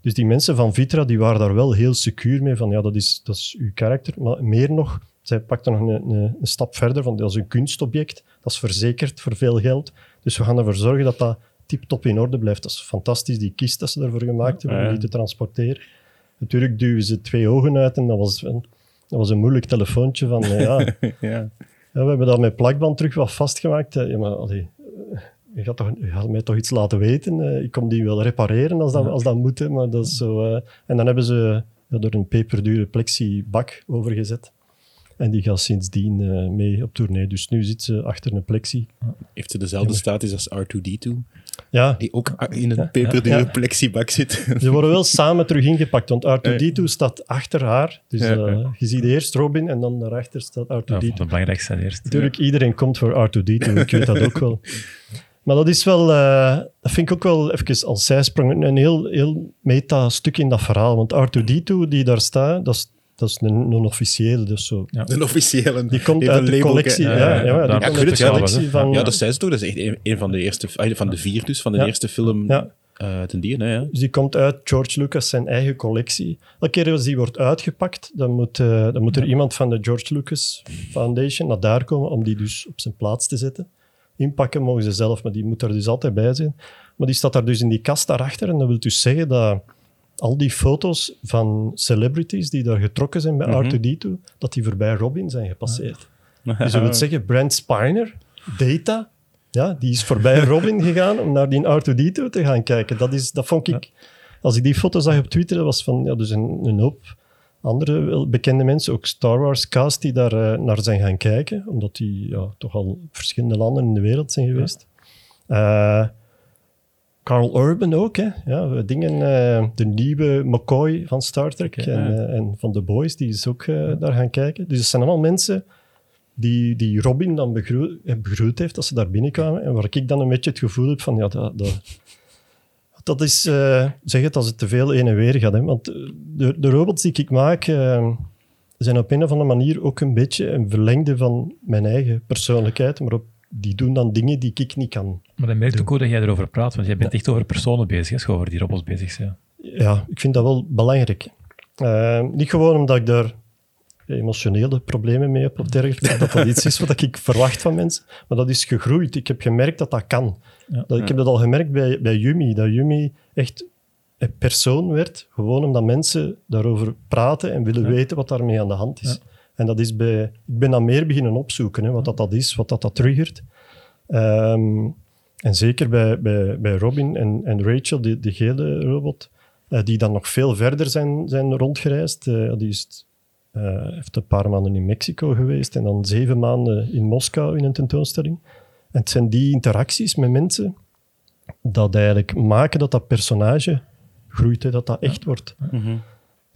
Dus die mensen van Vitra, die waren daar wel heel secuur mee. Van ja, dat is, dat is uw karakter. Maar meer nog, zij pakten nog een, een, een stap verder. Van dat is een kunstobject. Dat is verzekerd voor veel geld. Dus we gaan ervoor zorgen dat dat tip-top in orde blijft. Dat is fantastisch, die kist dat ze daarvoor gemaakt hebben om die te transporteren. Natuurlijk duwen ze twee ogen uit en dat was een, dat was een moeilijk telefoontje van, eh, ja, Ja. ja, we hebben dat met plakband terug wat vastgemaakt. Eh, Ja, maar allee, eh, je, gaat toch, je gaat mij toch iets laten weten. Ik kom die wel repareren als dat, als dat moet. hè, Maar dat is zo, en dan hebben ze ja, er een peperdure plexibak over gezet. En die gaat sindsdien eh, mee op tournee. Dus nu zit ze achter een plexi. Heeft ze dezelfde status als R2D2, Ja, die ook in een peperdure Ja. plexibak zit. ze worden wel samen terug ingepakt. Want R2D2 staat achter haar. Dus Ja, eh, ja. je ziet eerst Robin en dan daarachter staat Ja, R2D2. van de belangrijkste eerst. Natuurlijk, iedereen komt voor R2D2, ik weet dat ook wel. Maar dat is wel, eh, dat vind ik ook wel even als zijsprong, een- een heel, heel meta-stuk in dat verhaal. Want R2D2 die daar staat, dat is, dat is een, een officiële. Dus zo. Ja. Een officiële. Die komt uit een de collectie. Ja, Ja, die komt collectie dat- van... Ja, dat zei ze toch. Dat is echt een, een van de eerste, ah, van de vier dus, van de Ja. eerste film Ja. eh, ten die, hè, ja. Dus die komt uit George Lucas zijn eigen collectie. Elke keer als die wordt uitgepakt, dan moet, eh, dan moet er iemand van de George Lucas Foundation naar daar komen om die dus op zijn plaats te zetten. Inpakken mogen ze zelf, maar die moet er dus altijd bij zijn. Maar die staat daar dus in die kast daarachter. En dat wil dus zeggen dat al die foto's van celebrities die daar getrokken zijn bij Mhm. R2D2, dat die voorbij Robin zijn gepasseerd. Dus Ah. dat wil zeggen, Brent Spiner, Data, ja, die is voorbij Robin gegaan om naar die R2D2 te gaan kijken. Dat, is, dat vond ik... Als ik die foto zag op Twitter, dat was van ja, dus een, een hoop andere bekende mensen, ook Star Wars cast, die daar eh, naar zijn gaan kijken, omdat die ja, toch al verschillende landen in de wereld zijn geweest. Eh, Carl Urban ook, hè. Ja, dingen, eh, de nieuwe McCoy van Star Trek en, ja. eh, en van The Boys, die is ook eh, daar gaan kijken. Dus het zijn allemaal mensen die, die Robin dan begroet, begroet heeft als ze daar binnenkwamen. En waar ik dan een beetje het gevoel heb van, ja, dat, dat, dat is, zeg het als het te veel heen en weer gaat. Hè. Want de, de robots die ik maak, zijn op een of andere manier ook een beetje een verlengde van mijn eigen persoonlijkheid. Maar op, die doen dan dingen die ik niet kan. Maar dan merkt ook hoe dat jij erover praat, want jij bent echt over personen bezig, als je over die robots bezig bent. Ja, ik vind dat wel belangrijk. Eh, niet gewoon omdat ik daar emotionele problemen mee heb of dergelijke, dat dat iets is wat ik verwacht van mensen, maar dat is gegroeid. Ik heb gemerkt dat dat kan. Ja. Dat, ik heb dat al gemerkt bij, bij Yumi, dat Yumi echt een persoon werd, gewoon omdat mensen daarover praten en willen Ja. weten wat daarmee aan de hand is. En dat is bij, ik ben dan meer beginnen opzoeken, hè, wat dat, dat is, wat dat, dat triggert. Ehm, en zeker bij, bij, bij Robin en, en Rachel, die, de gele robot, eh, die dan nog veel verder zijn, zijn rondgereisd. Eh, die is, eh, heeft een paar maanden in Mexico geweest en dan zeven maanden in Moskou in een tentoonstelling. En het zijn die interacties met mensen dat eigenlijk maken dat dat personage groeit, hè, dat dat echt wordt. Mhm.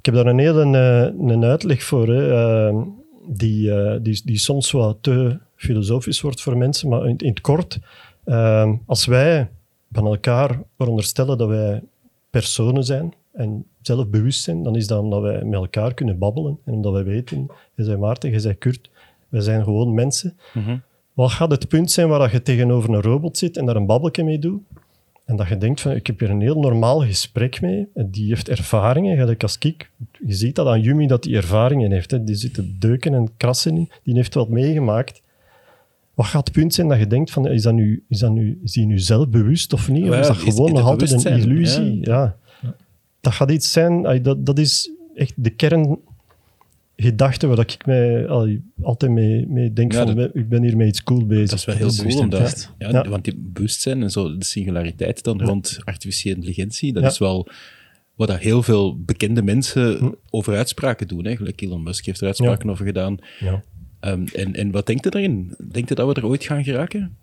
Ik heb daar een hele een, een uitleg voor, hè, eh, die, eh, die, die soms wat te filosofisch wordt voor mensen, maar in, in het kort, eh, als wij van elkaar veronderstellen dat wij personen zijn en zelfbewust zijn, dan is dat omdat wij met elkaar kunnen babbelen en omdat wij weten, jij zei Maarten, jij zei Kurt, wij zijn gewoon mensen. Mhm. Wat gaat het punt zijn waar dat je tegenover een robot zit en daar een babbelje mee doet? En dat je denkt van, ik heb hier een heel normaal gesprek mee. En die heeft ervaringen, gelijk als ik. Je ziet dat aan Yumi, dat die ervaringen heeft. Hè. Die zitten deuken en krassen in. Die heeft wat meegemaakt. Wat gaat het punt zijn dat je denkt van, is, dat nu, is, dat nu, is die nu zelfbewust of niet? Of Ja, is dat gewoon nog altijd een illusie? Ja. Dat gaat iets zijn, dat, dat is echt de kerngedachte waar ik mij al- altijd mee, mee denk Ja, van, ik ben hier met iets cool bezig. Dat is wel heel Dat cool, omdat, ja, Ja. want die bewustzijn en zo, de singulariteit dan rond artificiële intelligentie, dat Ja. is wel wat daar heel veel bekende mensen Hm. over uitspraken doen. Hè. Gelijk Elon Musk heeft er uitspraken over gedaan. Ja. Ehm, en, en wat denkt u daarin? Denkt u dat we er ooit gaan geraken?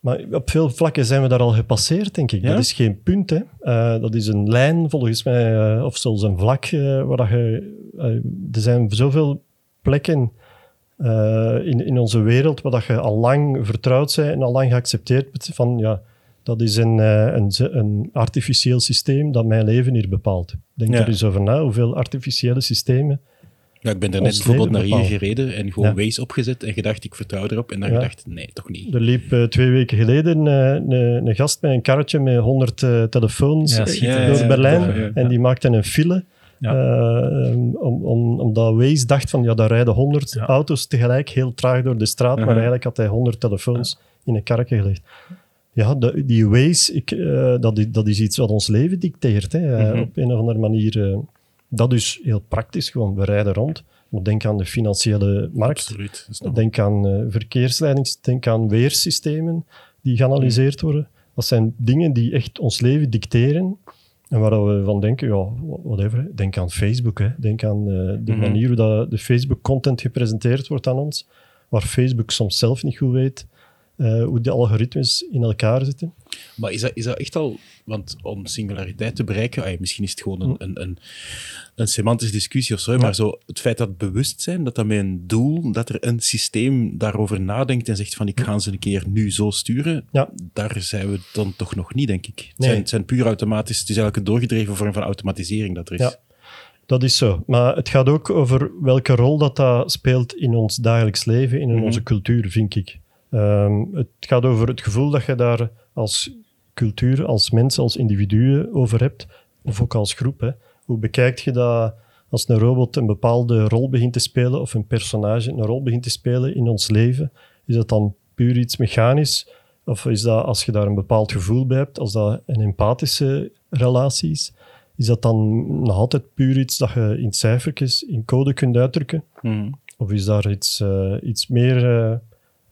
Maar op veel vlakken zijn we daar al gepasseerd, denk ik. Ja? Dat is geen punt. Hè. Eh, dat is een lijn, volgens mij, eh, of zelfs een vlak. eh, waar dat je, er zijn zoveel plekken in, in onze wereld waar dat je al lang vertrouwd bent en al lang geaccepteerd bent van ja, dat is een, een, een artificieel systeem dat mijn leven hier bepaalt. Denk Ja. er eens over na, hoeveel artificiële systemen Ja, ik ben er net bijvoorbeeld naar hier gereden en gewoon Ja. Waze opgezet en gedacht, ik vertrouw erop. En dan Ja. gedacht, nee, toch niet. Er liep eh, twee weken geleden eh, een, een gast met een karretje met 100 eh, telefoons eh, door Berlijn. En die maakte een file. Eh, om, om, omdat Waze dacht van, ja, daar rijden 100 Ja. auto's tegelijk heel traag door de straat, maar Uh-huh. eigenlijk had hij 100 telefoons in een karretje gelegd. Ja, de- die Waze, ik, eh, dat, is, dat is iets wat ons leven dicteert. Hè, eh, Mhm. Op een of andere manier. Dat is heel praktisch, gewoon, we rijden rond. Maar denk aan de financiële markt. Absoluut. Nog- Denk aan eh, verkeersleidings, denk aan weersystemen die geanalyseerd worden. Dat zijn dingen die echt ons leven dicteren. En waar we van denken, ja, whatever. Denk aan Facebook. Hè. Denk aan eh, de Mhm. manier hoe dat de Facebook-content gepresenteerd wordt aan ons. Waar Facebook soms zelf niet goed weet eh, hoe die algoritmes in elkaar zitten. Maar is dat, is dat echt al... Want om singulariteit te bereiken, misschien is het gewoon een, een, een, een semantische discussie of zo, maar zo, het feit dat bewustzijn, dat dat met een doel, dat er een systeem daarover nadenkt en zegt van ik ga ze een keer nu zo sturen, Ja. daar zijn we dan toch nog niet, denk ik. Het, Nee. zijn, het zijn puur automatisch, het is eigenlijk een doorgedreven vorm van automatisering dat er is. Ja. Dat is zo. Maar het gaat ook over welke rol dat, dat speelt in ons dagelijks leven, in Mhm. onze cultuur, vind ik. Ehm, het gaat over het gevoel dat je daar als cultuur, als mens, als individu over hebt, of ook als groep. Hè. Hoe bekijk je dat als een robot een bepaalde rol begint te spelen, of een personage een rol begint te spelen in ons leven? Is dat dan puur iets mechanisch? Of is dat als je daar een bepaald gevoel bij hebt, als dat een empathische relatie is? Is dat dan nog altijd puur iets dat je in cijfertjes, in code kunt uitdrukken? Mhm. Of is daar iets, eh, iets meer eh,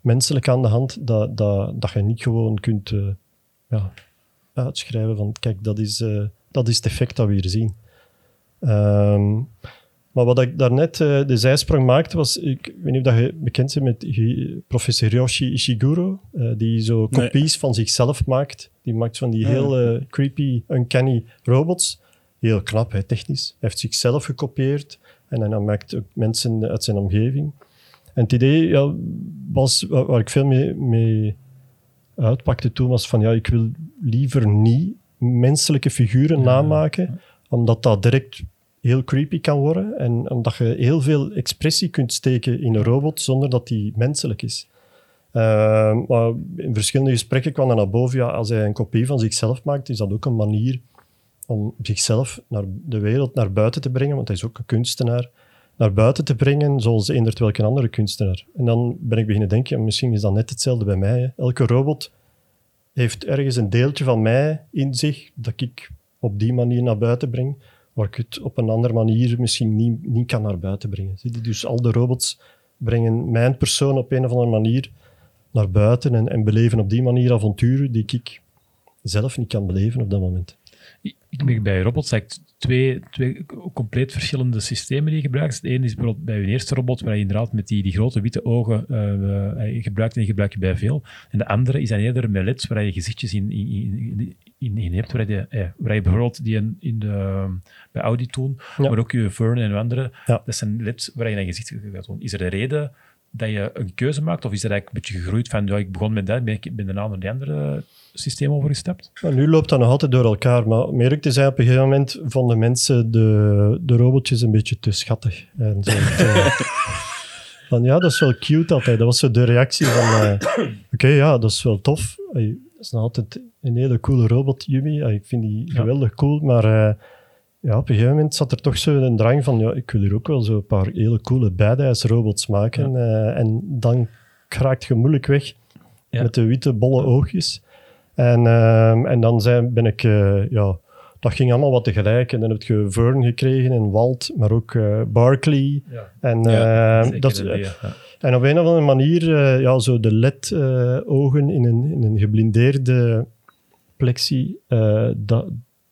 menselijk aan de hand dat, dat, dat je niet gewoon kunt eh, ja, uitschrijven van kijk, dat is, eh, dat is het effect dat we hier zien. Ehm, maar wat ik daarnet eh, de zijsprong maakte was, ik weet niet of dat je bekend bent met professor Yoshi Ishiguro, eh, die zo Nee. kopies van zichzelf maakt. Die maakt van die heel eh, creepy, uncanny robots. Heel knap, hè, technisch. Hij heeft zichzelf gekopieerd en dan maakt ook mensen uit zijn omgeving. En het idee ja, was, waar, waar ik veel mee, mee uitpakte toen, was van ja, ik wil liever niet menselijke figuren namaken, omdat dat direct heel creepy kan worden en omdat je heel veel expressie kunt steken in een robot zonder dat die menselijk is. Uh, maar in verschillende gesprekken kwam er naar boven, ja, als hij een kopie van zichzelf maakt, is dat ook een manier om zichzelf naar de wereld naar buiten te brengen, want hij is ook een kunstenaar, naar buiten te brengen zoals eender welke andere kunstenaar. En dan ben ik beginnen denken, misschien is dat net hetzelfde bij mij. Hè. Elke robot heeft ergens een deeltje van mij in zich dat ik op die manier naar buiten breng, waar ik het op een andere manier misschien niet, niet kan naar buiten brengen. Dus al de robots brengen mijn persoon op een of andere manier naar buiten en, en beleven op die manier avonturen die ik zelf niet kan beleven op dat moment. Ik merk bij robots eigenlijk twee, twee compleet verschillende systemen die je gebruikt. Het ene is bijvoorbeeld bij je eerste robot, waar je inderdaad met die, die grote witte ogen uh, uh, gebruikt en die gebruik je bij veel. En de andere is dan eerder met LEDs, waar je gezichtjes in, in, in, in, in hebt, waar je, eh, waar je bijvoorbeeld die in, in de, bij Audi toen, ja. maar ook je Vern en andere, ja. dat zijn LEDs waar je dan gezicht gaat doen. Is er een reden dat je een keuze maakt, of is dat eigenlijk een beetje gegroeid van, ja, ik begon met dat, ben ik ben daarna naar die andere systeem overgestapt? Nou, nu loopt dat nog altijd door elkaar, maar om eerlijk te zijn, op een gegeven moment vonden mensen de, de robotjes een beetje te schattig. En zo, van ja, dat is wel cute altijd. Dat was zo de reactie van, uh, oké, okay, ja, dat is wel tof. Dat is nog altijd een hele coole robot, Yumi. Ik vind die geweldig cool, maar uh, ja, op een gegeven moment zat er toch zo een drang van, ja, ik wil hier ook wel zo een paar hele coole badass robots maken. Ja. Uh, en dan kraakt je moeilijk weg ja. met de witte bolle oogjes. En, uh, en dan zijn, ben ik, uh, ja, dat ging allemaal wat tegelijk. En dan heb je Vern gekregen en Walt, maar ook uh, Barkley. Ja. En, ja, dat, idee, en op een of andere manier, ja, zo de LED-ogen in, een, in een geblindeerde plexie, uh, dat,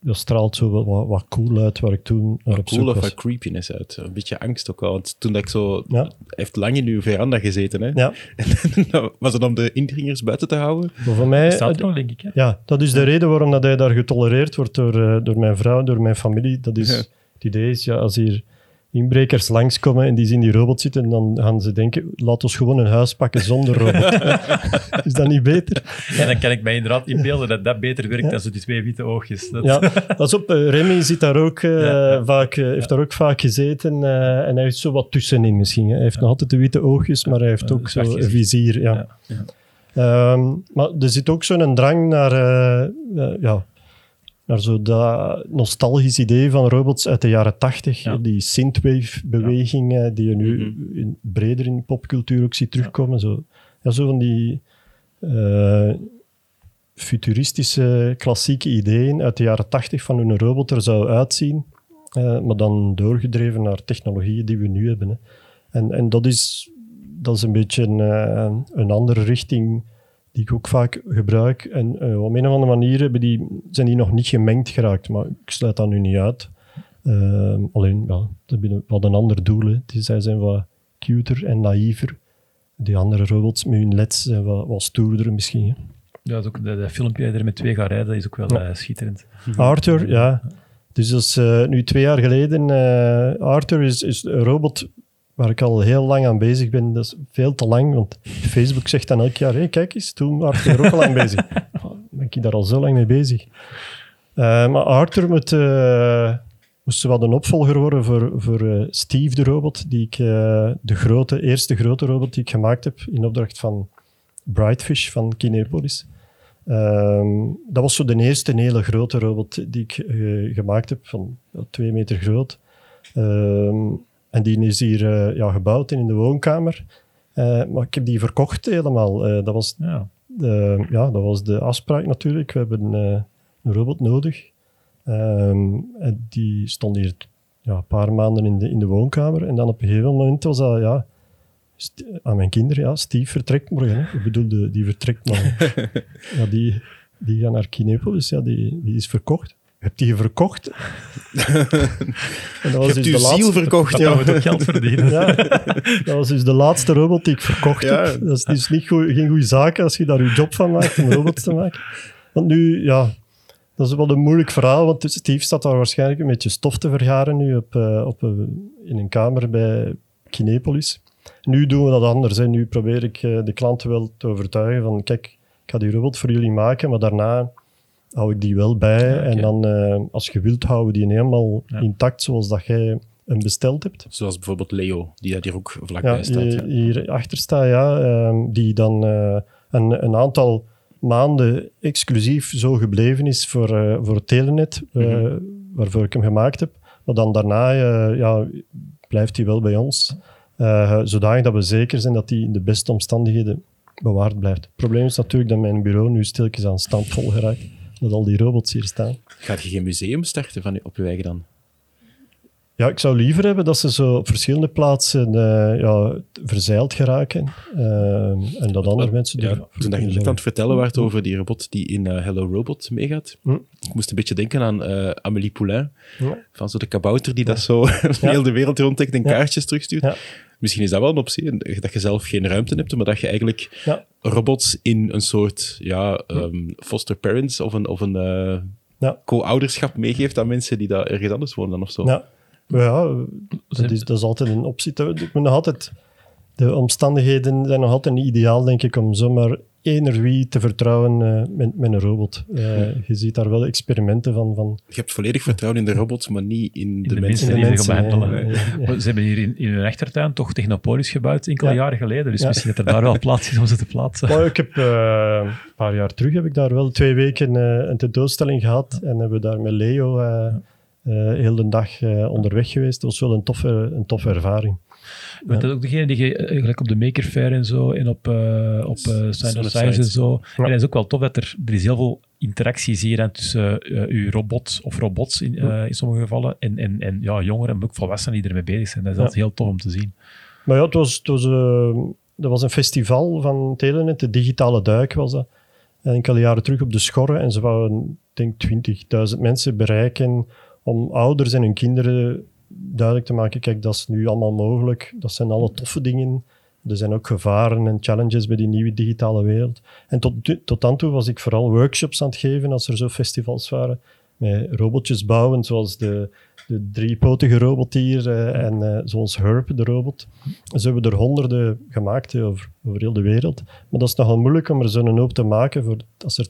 dat straalt zo wat, wat cool uit waar ik toen naar op cool of wat creepiness uit. Een beetje angst ook wel. Want toen dat ik zo... Ja. Hij heeft lang in uw veranda gezeten, hè? Ja. En was het om de indringers buiten te houden? Maar voor mij... staat nog, denk ik. Hè? Ja, dat is de reden waarom dat hij daar getolereerd wordt door, uh, door mijn vrouw, door mijn familie. Dat is... Ja. Het idee is, ja, als hier inbrekers langskomen en die zien die robot zitten, en dan gaan ze denken, laat ons gewoon een huis pakken zonder robot. is dat niet beter? En dan kan ik mij inderdaad inbeelden dat dat beter werkt dan zo die twee witte oogjes. Dat... Ja, dat is op. eh, Remy zit daar ook, eh, Ja, ja. vaak, eh, heeft daar ook vaak gezeten eh, en hij heeft zo wat tussenin misschien. hè. Hij heeft nog altijd de witte oogjes, maar hij heeft ook zo een vizier. Ja. Ja, Ehm, maar er zit ook zo'n drang naar, ja, naar zo dat nostalgisch idee van robots uit de jaren tachtig. Ja. Die synthwave-beweging eh, die je nu Mhm. in, breder in popcultuur ook ziet terugkomen. Zo, ja, zo van die eh, futuristische klassieke ideeën uit de jaren tachtig van hoe een robot er zou uitzien. eh, maar dan doorgedreven naar technologieën die we nu hebben. Hè. En, en dat, is, dat is een beetje een, eh, een andere richting die ik ook vaak gebruik. En eh, op een of andere manier die, zijn die nog niet gemengd geraakt, maar ik sluit dat nu niet uit. Ehm, alleen, ja, dat hebben wat een ander doel. Hè. Die, zij zijn wat cuter en naïver. Die andere robots met hun leds zijn wat, wat stoerder misschien. Hè. Ja, dat, is ook, dat, dat filmpje dat er met twee gaat rijden, dat is ook wel Ja. eh, schitterend. Arthur, ja. Dus dat is eh, nu twee jaar geleden. Arthur is, is een robot waar ik al heel lang aan bezig ben. Dat is veel te lang, want Facebook zegt dan elk jaar: hey, kijk eens, toen Arthur er ook al lang bezig. Ben ik daar al zo lang mee bezig? Eh, maar Arthur moet, eh, moest wat een opvolger worden voor, voor eh, Steve, de robot, die ik, de grote, eerste grote robot die ik gemaakt heb in opdracht van Brightfish van Kinepolis. Ehm, dat was zo de eerste hele grote robot die ik gemaakt heb, van twee meter groot. Ehm, en die is hier eh, ja, gebouwd in de woonkamer. Eh, maar ik heb die verkocht helemaal. Eh, dat, was Ja. de, ja, dat was de afspraak natuurlijk. We hebben een robot nodig. Ehm, en die stond hier ja, een paar maanden in de, in de woonkamer. En dan op een gegeven moment was dat, ja, aan mijn kinderen, ja, Steve vertrekt morgen. Hè. Ik bedoel, de- die vertrekt morgen. ja, die, die gaan naar Kinepolis, ja, die, die is verkocht. Heb die verkocht? en dat was Je hebt dus uw ziel verkocht, Ja, ja. moet ook geld verdienen. ja, dat was dus de laatste robot die ik verkocht Ja. heb. Dat is dus niet goed, geen goede zaak als je daar je job van maakt om robots te maken. Want nu, ja, dat is wel een moeilijk verhaal, want Steve staat daar waarschijnlijk een beetje stof te vergaren nu op, eh, op, eh, in een kamer bij Kinepolis. Nu doen we dat anders. Hè. Nu probeer ik eh, de klanten wel te overtuigen van, kijk, ik ga die robot voor jullie maken, maar daarna hou ik die wel bij. Ja. En dan, eh, als je wilt, houden die helemaal Ja. intact zoals dat jij hem besteld hebt. Zoals bijvoorbeeld Leo, die hier ook vlakbij Ja, staat. hier, ja. hier achter staat, ja. ehm, die dan eh, een, een aantal maanden exclusief zo gebleven is voor, eh, voor Telenet, Mhm. waarvoor ik hem gemaakt heb. Maar dan daarna ja, blijft hij wel bij ons, zodanig dat we zeker zijn dat hij in de beste omstandigheden bewaard blijft. Het probleem is natuurlijk dat mijn bureau nu stilletjes aan stand vol geraakt, dat al die robots hier staan. Gaat je geen museum starten van, op je eigen dan? Ja, ik zou liever hebben dat ze zo op verschillende plaatsen eh, ja, verzeild geraken. eh, en dat andere mensen... Ja, ervoor toen dat je net aan het vertellen waart over die robot die in eh, Hello Robot meegaat, Hm. ik moest een beetje denken aan Amélie Poulain, van zo de kabouter die dat zo heel de wereld rondtrekt en kaartjes terugstuurt. Misschien is dat wel een optie, dat je zelf geen ruimte hebt, maar dat je eigenlijk Ja. robots in een soort ja, ehm, foster parents of een, of een eh, Ja. co-ouderschap meegeeft aan mensen die daar ergens anders wonen dan of zo. Ja, ja dat, is, dat is altijd een optie. Ik moet nog altijd, de omstandigheden zijn nog altijd niet ideaal, denk ik, om zomaar eender wie te vertrouwen eh, met, met een robot. Eh, je ziet daar wel experimenten van. van Je hebt volledig vertrouwen in de robots, maar niet in de, de mensen. mensen. die ze gaan behandelen. Ja, Ze hebben hier in, in hun achtertuin toch Technopolis gebouwd, enkele Ja. jaren geleden. Dus Ja. misschien dat er daar wel plaats is om ze te plaatsen. Maar ik heb eh, een paar jaar terug heb ik daar wel twee weken eh, een tentoonstelling gehad en hebben we daar met Leo eh, eh, heel de dag eh, onderweg geweest. Dat was wel een toffe, een toffe ervaring. Dat is ook degene die eh, gelijk op de Maker Fair en zo en op, eh op eh Science en zo. En het is ook wel tof dat er, er is heel veel interactie zie je dan tussen uw robot of robots in, in sommige gevallen en, en, en ja, jongeren, maar ook volwassenen die ermee bezig zijn. Dat is altijd heel tof om te zien. Maar ja, het was, het was, dat was een festival van Telenet, de Digitale Duik was dat. Enkele jaren terug op de Schorre. En ze wouden, denk, 20.000 mensen bereiken om ouders en hun kinderen duidelijk te maken, kijk, dat is nu allemaal mogelijk. Dat zijn alle toffe dingen. Er zijn ook gevaren en challenges bij die nieuwe digitale wereld. En tot, tot dan toe was ik vooral workshops aan het geven als er zo festivals waren. met robotjes bouwen, zoals de, de driepotige robot hier eh, en eh, zoals Herb, de robot. Ze hebben er honderden gemaakt hè, over, over heel de wereld. Maar dat is nogal moeilijk om er zo'n hoop te maken voor als er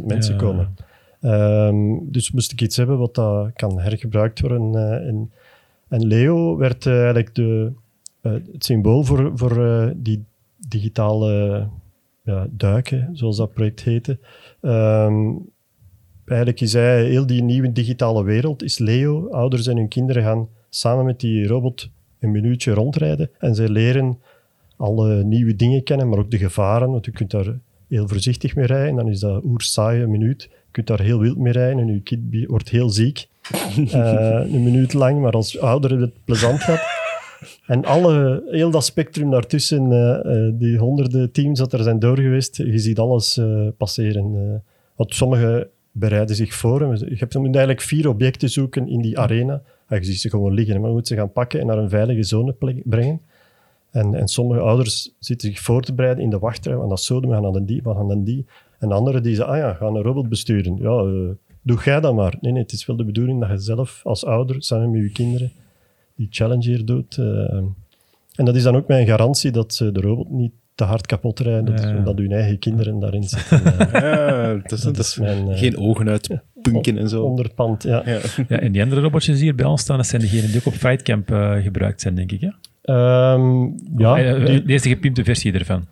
20.000 mensen Ja. komen. Ehm, dus moest ik iets hebben wat dat kan hergebruikt worden. eh, en, Leo werd eh, eigenlijk de, eh, het symbool voor, voor eh, die digitale ja, duiken, zoals dat project heette. Ehm, eigenlijk is heel die nieuwe digitale wereld, is Leo. Ouders en hun kinderen gaan samen met die robot een minuutje rondrijden en zij leren alle nieuwe dingen kennen, maar ook de gevaren, want je kunt daar heel voorzichtig mee rijden, dan is dat oersaai een minuut. Je kunt daar heel wild mee rijden en je kind wordt heel ziek. Eh, een minuut lang, maar als ouder heb je het plezant gehad. En alle, heel dat spectrum daartussen, eh, eh, die honderden teams dat er zijn doorgeweest, je ziet alles passeren. want sommigen bereiden zich voor. Je hebt, moet eigenlijk vier objecten zoeken in die arena. Ja, je ziet ze gewoon liggen, maar je moet ze gaan pakken en naar een veilige zone brengen. En, en sommige ouders zitten zich voor te bereiden in de wachtrij. Gaan dat zo we gaan naar die, we gaan naar die. En anderen die zeggen, ah ja, gaan een robot besturen. Ja, doe jij dat maar. Nee, nee, het is wel de bedoeling dat je zelf als ouder, samen met je kinderen, die challenge hier doet. eh. en dat is dan ook mijn garantie dat ze de robot niet te hard kapot rijden, dat, Ja. dat hun eigen kinderen daarin zitten. eh, Ja, dat is, dat dat is is mijn... eh, geen ogen uit punken en zo. Onder het pand, ja. Ja. Ja, en die andere robotjes die hier bij ons staan, dat zijn degenen die ook op Fightcamp eh, gebruikt zijn, denk ik. Hè? Ehm, ja, Eh, die- De eerste gepimpte versie ervan.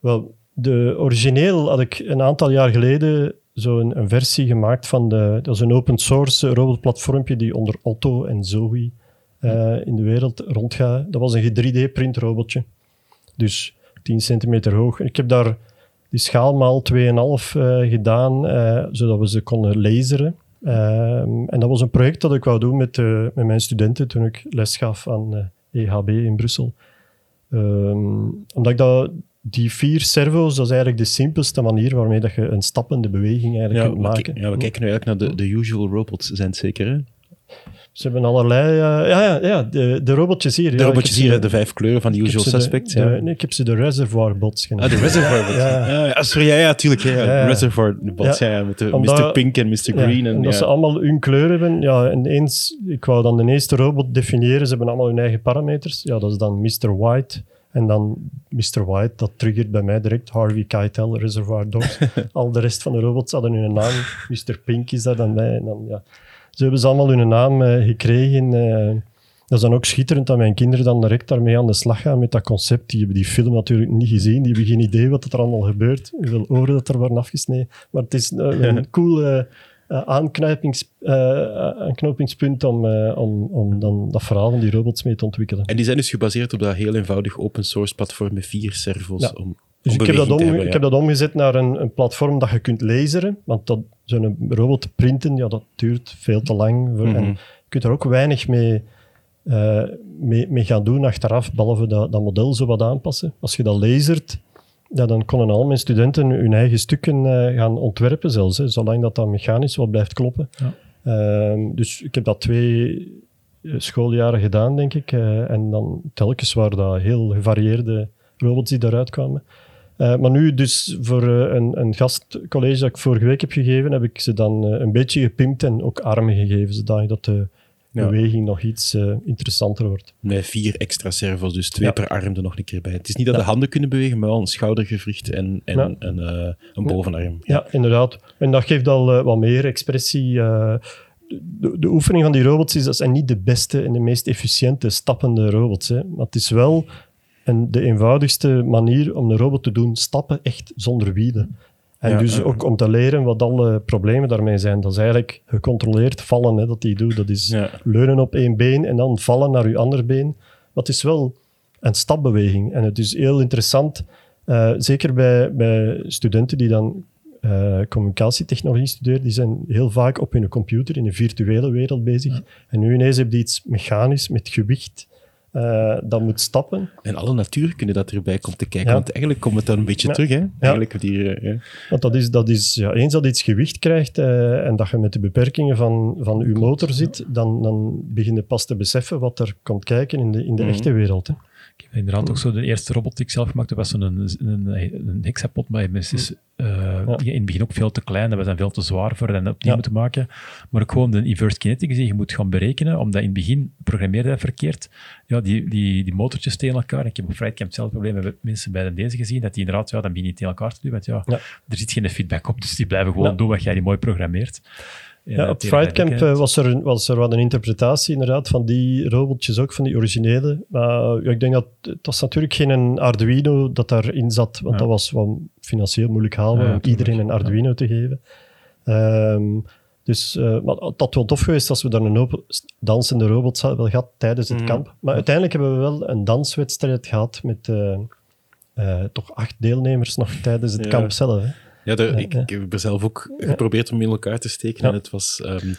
Wel, de origineel had ik een aantal jaar geleden zo'n een versie gemaakt van de... Dat is een open source robotplatformpje die onder Otto en Zoe eh, in de wereld rondgaat. Dat was een 3D-print robotje. Dus 10 centimeter hoog. Ik heb daar die schaal maal 2,5 eh, gedaan, eh, zodat we ze konden laseren. Ehm, en dat was een project dat ik wou doen met, met mijn studenten toen ik les gaf aan eh, EHB in Brussel. Ehm, omdat ik dat, die vier servo's, dat is eigenlijk de simpelste manier waarmee dat je een stappende beweging eigenlijk Ja, kunt maken. ja, we kijken nu eigenlijk naar de, de usual robots, zijn het zeker, hè? Ze hebben allerlei... eh, ja, ja, ja de, de robotjes hier. De ja, robotjes hier, hè, de vijf kleuren van de usual de- suspects. de- ja. nee, ik heb ze de reservoir bots genoemd. Ah, de Reservoir bots. Ja. Ja, ja, sorry, ja, ja, tuurlijk. Ja. Reservoir bots, ja. met de Omdat- Mr. Pink en Mr. Green. En, dat ze allemaal hun kleur hebben. Ja, en eens, ik wou dan de eerste robot definiëren. Ze hebben allemaal hun eigen parameters. Ja, dat is dan Mr. White. En dan Mr. White, dat triggert bij mij direct Harvey Keitel, Reservoir Dogs. Al de rest van de robots hadden hun naam. Mr. Pink is daar dan bij. En dan, ja. Ze hebben ze allemaal hun naam eh, gekregen. eh. dat is dan ook schitterend dat mijn kinderen dan direct daarmee aan de slag gaan met dat concept. Die hebben die film natuurlijk niet gezien. Die hebben geen idee wat er allemaal gebeurt. Hoeveel oren dat er worden afgesneden. Maar het is eh, een cool eh, eh, aanknopings, eh, aanknopingspunt om, eh, om, om dan dat verhaal van die robots mee te ontwikkelen. En die zijn dus gebaseerd op dat heel eenvoudig open source platform met vier servos. Ja. Om, Dus ik heb, dat om, te ik heb dat omgezet naar een, een platform dat je kunt laseren. Want dat, zo'n robot printen, ja, dat duurt veel te lang. Voor, En Mhm. je kunt er ook weinig mee, eh, mee, mee gaan doen achteraf, behalve dat, dat model zo wat aanpassen. Als je dat lasert, ja, dan konden al mijn studenten hun eigen stukken eh, gaan ontwerpen zelfs. Hè, zolang dat dan mechanisch wat blijft kloppen. Ja. Ehm, dus ik heb dat twee eh, schooljaren gedaan, denk ik. eh, en dan telkens waren dat heel gevarieerde robots die daaruit kwamen. Maar nu dus voor een, een gastcollege dat ik vorige week heb gegeven, heb ik ze dan een beetje gepimpt en ook armen gegeven, zodat de. Beweging nog iets eh, interessanter wordt. Met vier extra servos, dus twee Ja. per arm er nog een keer bij. Het is niet dat Ja. de handen kunnen bewegen, maar wel een schoudergewricht en, en Ja. een, eh, een bovenarm. Ja, inderdaad. En dat geeft al eh, wat meer expressie. eh. de, de oefening van die robots is, dat zijn niet de beste en de meest efficiënte stappende robots. Hè. Maar het is wel een, de eenvoudigste manier om een robot te doen stappen echt zonder wielen. En Ja, dus ook om te leren wat alle problemen daarmee zijn. Dat is eigenlijk gecontroleerd vallen hè, dat die doet. Dat is leunen op één been en dan vallen naar je ander been. Het is wel een stapbeweging. En het is heel interessant, eh, zeker bij, bij studenten die dan eh, communicatietechnologie studeren, die zijn heel vaak op hun computer in een virtuele wereld bezig. En nu ineens heb je iets mechanisch met gewicht eh, dat moet stappen. En alle natuurkunde dat erbij komt te kijken. Ja. Want eigenlijk komt het dan een beetje Ja. terug. Hè? Eigenlijk die, eh. Want dat is, dat is ja, eens dat iets gewicht krijgt eh, en dat je met de beperkingen van, van je motor zit, dan, dan begin je pas te beseffen wat er komt kijken in de, in de Mhm. echte wereld. Hè. Ik heb inderdaad ook zo de eerste robot die ik zelf gemaakt heb, was zo'n een, een, een hexapod, maar is uh, ja. in het begin ook veel te klein, dat we zijn veel te zwaar voor en opnieuw ja. moeten maken. Maar ook gewoon de inverse kinetics die je moet gaan berekenen, omdat in het begin programmeerde hij verkeerd. Ja, die, die, die motortjes tegen elkaar. Ik heb op Flightcamp zelf problemen met mensen bij deze gezien, dat die inderdaad, ja, dan begin je tegen elkaar te doen, want ja, er zit geen feedback op, dus die blijven gewoon doen wat jij die mooi programmeert. Ja, op Frightcamp uh, was, er, was er wat een interpretatie inderdaad van die robotjes ook, van die originele. Maar ja, ik denk dat het was natuurlijk geen Arduino dat daarin zat, want Ja. dat was wel financieel moeilijk haalbaar om iedereen een. Arduino te geven. Ehm, dus eh, maar het had wel tof geweest als we dan een dansende robots hadden gehad tijdens het Mhm. kamp. Maar uiteindelijk hebben we wel een danswedstrijd gehad met eh, eh, toch acht deelnemers nog tijdens het kamp zelf. Hè. Ja, daar- ik, heb er zelf ook geprobeerd om in elkaar te steken. En het was, ehm,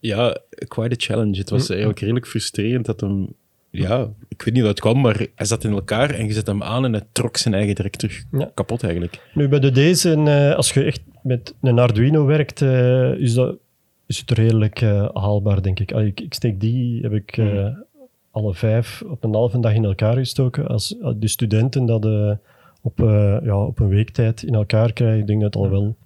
ja, quite a challenge. Het was eigenlijk redelijk frustrerend dat hem, ja, ik weet niet hoe het kwam, maar hij zat in elkaar en je zet hem aan en hij trok zijn eigen direct terug Ja. kapot eigenlijk. Nu, bij de deze, eh, als je echt met een Arduino werkt, eh, is, dat, is het redelijk eh, haalbaar, denk ik. Ah, ik. Ik steek die, heb ik Mhm. alle vijf op een halve dag in elkaar gestoken. Als, de studenten dat op, eh, ja, op een weektijd in elkaar krijgen, ik denk dat het al wel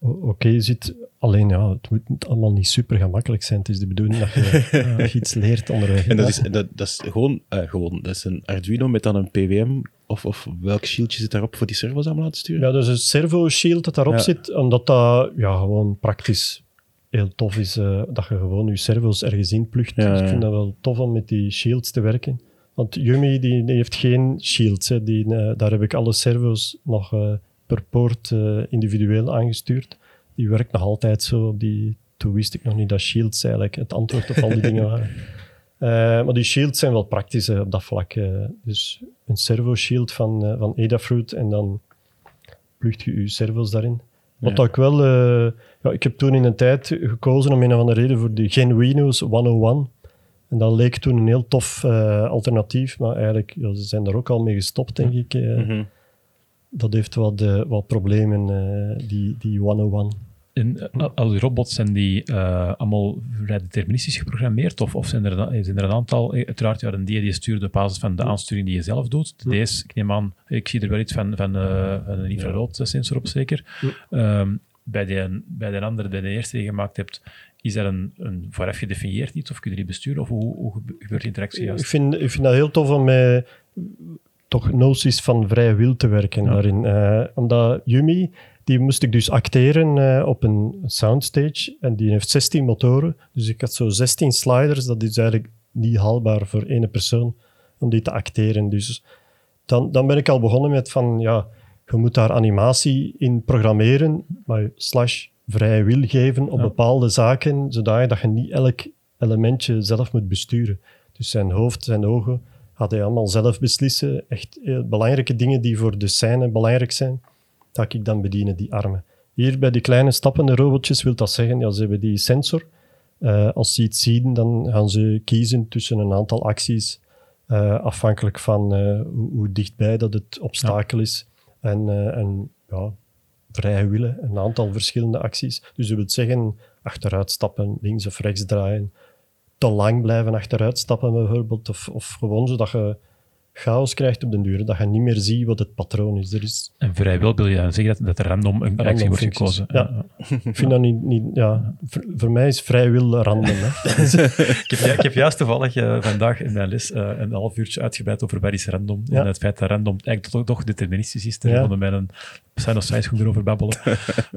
oké zit. Alleen, ja, het moet allemaal niet super gemakkelijk zijn. Het is de bedoeling dat je, je iets leert onderweg. En dat is, dat, dat is gewoon, eh, gewoon, dat is een Arduino met dan een PWM, of, of welk shieldje zit daarop voor die servos aan laten sturen? Ja, dus een servo shield dat daarop Ja. zit, omdat dat ja, gewoon praktisch heel tof is, eh, dat je gewoon je servos ergens in plugt. Ja, Dus ik vind dat wel tof om met die shields te werken. Want Yumi die, die heeft geen shields. Hè. Die, eh, daar heb ik alle servos nog eh, per poort eh, individueel aangestuurd. Die werkt nog altijd zo. Die, toen wist ik nog niet dat shields eigenlijk het antwoord op al die dingen waren. Maar die shields zijn wel praktisch op dat vlak. dus een servo shield van, van Adafruit en dan plugt je je servos daarin. Wat Ja. ik wel... ja, ik heb toen in een tijd gekozen om een of andere reden voor de Genuino's 101. En dat leek toen een heel tof eh, alternatief, maar eigenlijk ja, ze zijn daar ook al mee gestopt, denk ik. eh. Mhm. Dat heeft wat, eh, wat problemen, eh, die, die 101. En al die robots zijn die eh, allemaal vrij deterministisch geprogrammeerd? Of, of zijn, er, een- zijn er een aantal? Uiteraard, ja, een D die stuurt op basis van de aansturing die je zelf doet. De D's, ik neem aan, ik zie er wel iets van, van, eh, van een infraroodsensor op zeker. Ehm, bij, de, bij de andere, bij de eerste die je gemaakt hebt, is er een, een vooraf gedefinieerd iets? Of kun je die besturen? Of hoe, hoe gebe- gebeurt die interactie Ik vind, ik vind dat heel tof om met toch noties van vrije wil te werken Ja. daarin. Eh, omdat Yumi, die moest ik dus acteren eh, op een soundstage en die heeft 16 motoren. Dus ik had zo 16 sliders, dat is eigenlijk niet haalbaar voor één persoon om die te acteren. Dus dan, dan ben ik al begonnen met van, ja, je moet daar animatie in programmeren, maar slash vrije wil geven op Ja. bepaalde zaken, zodat dat je niet elk elementje zelf moet besturen. Dus zijn hoofd, zijn ogen, gaat hij allemaal zelf beslissen. Echt heel belangrijke dingen die voor de scène belangrijk zijn, dat ik dan bedienen, die armen. Hier bij die kleine stappende robotjes wil dat zeggen, ja, ze hebben die sensor. Eh, als ze iets zien, dan gaan ze kiezen tussen een aantal acties, eh, afhankelijk van eh, hoe, hoe dichtbij dat het obstakel is. En, eh, en ja, vrij willen, een aantal verschillende acties. Dus dat wil zeggen, achteruit stappen, links of rechts draaien, te lang blijven achteruit stappen bijvoorbeeld, of, of gewoon zodat je chaos krijgt op den duur, dat je niet meer ziet wat het patroon is. Er is En vrijwel wil je dan zeggen dat, dat er random een actie wordt functies. gekozen. Ja. ik vind dat niet... niet ja, voor, voor mij is vrij wil random. Hè. Ik heb, ik heb juist toevallig eh, vandaag in mijn les eh, een half uurtje uitgebreid over wat is random. Ja. En het feit dat random eigenlijk toch, toch deterministisch is. Daar Ja. vonden mij een sinusitis goed erover babbelen.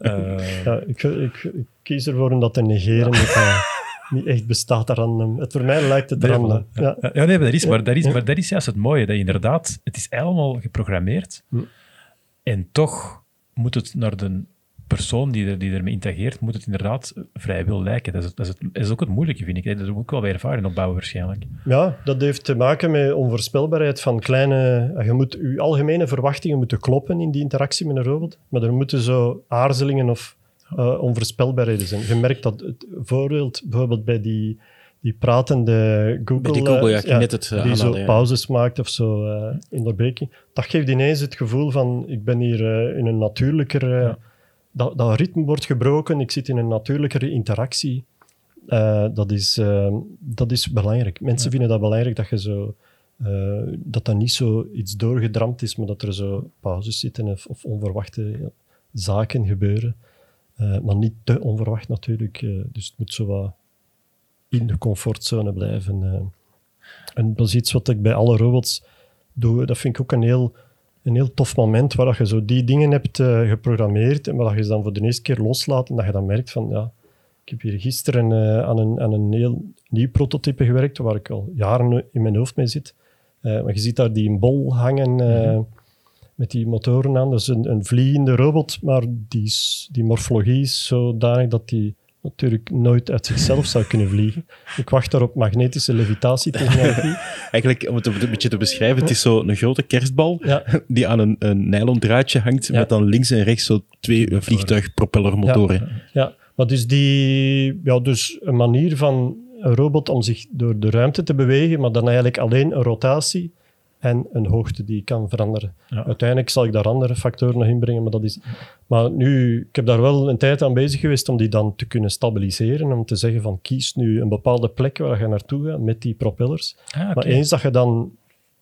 Eh, Ja, ik, ik, ik kies ervoor om dat te negeren. Dat niet echt bestaat random. Het, voor mij lijkt het random. Ja. Ja, ja, nee, maar dat is, maar, dat is, maar dat is juist het mooie. Dat je inderdaad, het is allemaal geprogrammeerd. Hm. En toch moet het naar de persoon die, er, die ermee interageert, moet het inderdaad vrij wil lijken. Dat is, dat, is het, dat is ook het moeilijke, vind ik. Dat moet ik wel bij ervaring opbouwen, waarschijnlijk. Ja, dat heeft te maken met onvoorspelbaarheid van kleine... Je moet je algemene verwachtingen moeten kloppen in die interactie met een robot, maar er moeten zo aarzelingen of eh, onvoorspelbaarheden zijn. Je merkt dat het voorbeeld bijvoorbeeld bij die, die pratende Google... Bij die Google, eh, ja, ik ging net het eh, die zo ja. pauzes maakt of zo in de beking. Dat geeft ineens het gevoel van, ik ben hier in een natuurlijker... dat, dat ritme wordt gebroken, ik zit in een natuurlijkere interactie. Dat, is, dat is belangrijk. Mensen vinden dat belangrijk dat je zo dat dat niet zo iets doorgedramd is, maar dat er zo pauzes zitten of, of onverwachte zaken gebeuren. Eh, maar niet te onverwacht natuurlijk. eh, dus het moet zo wat in de comfortzone blijven. eh. En dat is iets wat ik bij alle robots doe. Dat vind ik ook een heel, een heel tof moment waar dat je zo die dingen hebt geprogrammeerd en waar dat je ze dan voor de eerste keer loslaat en dat je dan merkt van ja, ik heb hier gisteren aan, een, aan een heel nieuw prototype gewerkt waar ik al jaren in mijn hoofd mee zit. Maar je ziet daar die bol hangen eh, met die motoren aan. Dat is een, een vliegende robot, maar die, die morfologie is zodanig dat die natuurlijk nooit uit zichzelf zou kunnen vliegen. Ik wacht daar op magnetische levitatietechnologie. Eigenlijk, om het een beetje te beschrijven, het is zo een grote kerstbal Ja. die aan een, een nylon draadje hangt, Ja. met dan links en rechts zo twee eh, vliegtuigpropellermotoren. Ja, maar dus, die, ja, dus een manier van een robot om zich door de ruimte te bewegen, maar dan eigenlijk alleen een rotatie en een hoogte die kan veranderen. Ja. Uiteindelijk zal ik daar andere factoren nog inbrengen, maar dat is... Maar nu, ik heb daar wel een tijd aan bezig geweest om die dan te kunnen stabiliseren, om te zeggen van kies nu een bepaalde plek waar je naartoe gaat met die propellers. Ah. Maar eens dat je dan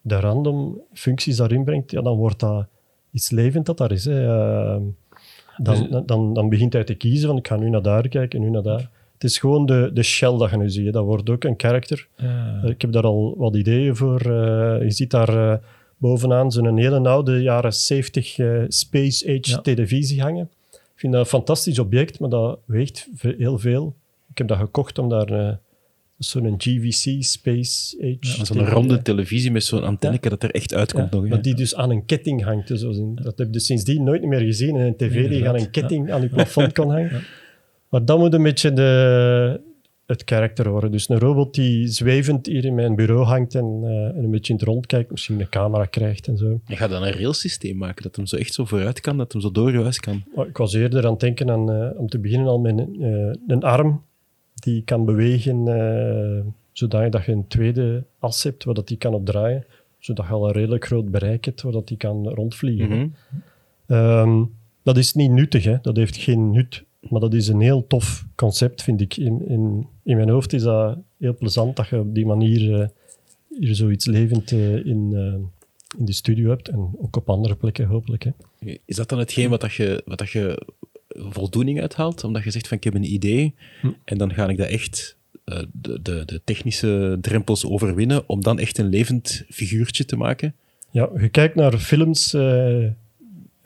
de random functies daarin brengt, ja, dan wordt dat iets levend dat daar is. Hè. Eh, dan, Dus- dan, dan begint hij te kiezen van ik ga nu naar daar kijken en nu naar daar. Het is gewoon de, de shell dat je nu ziet. Dat wordt ook een karakter. Eh, Ik heb daar al wat ideeën voor. Eh, je ziet daar eh, bovenaan zo'n hele oude jaren 70 eh, Space Age Ja. televisie hangen. Ik vind dat een fantastisch object, maar dat weegt heel veel. Ik heb dat gekocht om daar zo'n GVC Space Age... Zo'n televisie- ronde televisie met zo'n antenneke dat er echt uitkomt ja, nog. maar die dus aan een ketting hangt. Dus dat heb je sindsdien nooit meer gezien. een tv die aan een ketting aan je plafond kan hangen. Maar dat moet een beetje de, het karakter worden. Dus een robot die zwevend hier in mijn bureau hangt en, eh, en een beetje in het rond kijkt, misschien een camera krijgt en zo. Je gaat dan een railsysteem maken, dat hem zo echt zo vooruit kan, dat hem zo door je huis kan. Ik was eerder aan het denken aan, eh, om te beginnen al met een, eh, een arm die kan bewegen, eh zodat je een tweede as hebt waar dat die kan op draaien, zodat je al een redelijk groot bereik hebt waar dat die kan rondvliegen. Mhm. Ehm, dat is niet nuttig, hè. dat heeft geen nut. Maar dat is een heel tof concept, vind ik. In, in, in mijn hoofd is dat heel plezant dat je op die manier eh, hier zoiets levend eh, in, eh, in de studio hebt. En ook op andere plekken, hopelijk. Hè. Is dat dan hetgeen wat, dat je, wat dat je voldoening uithaalt? Omdat je zegt van ik heb een idee Hm. en dan ga ik dat echt de, de, de technische drempels overwinnen om dan echt een levend figuurtje te maken. Ja, je kijkt naar films,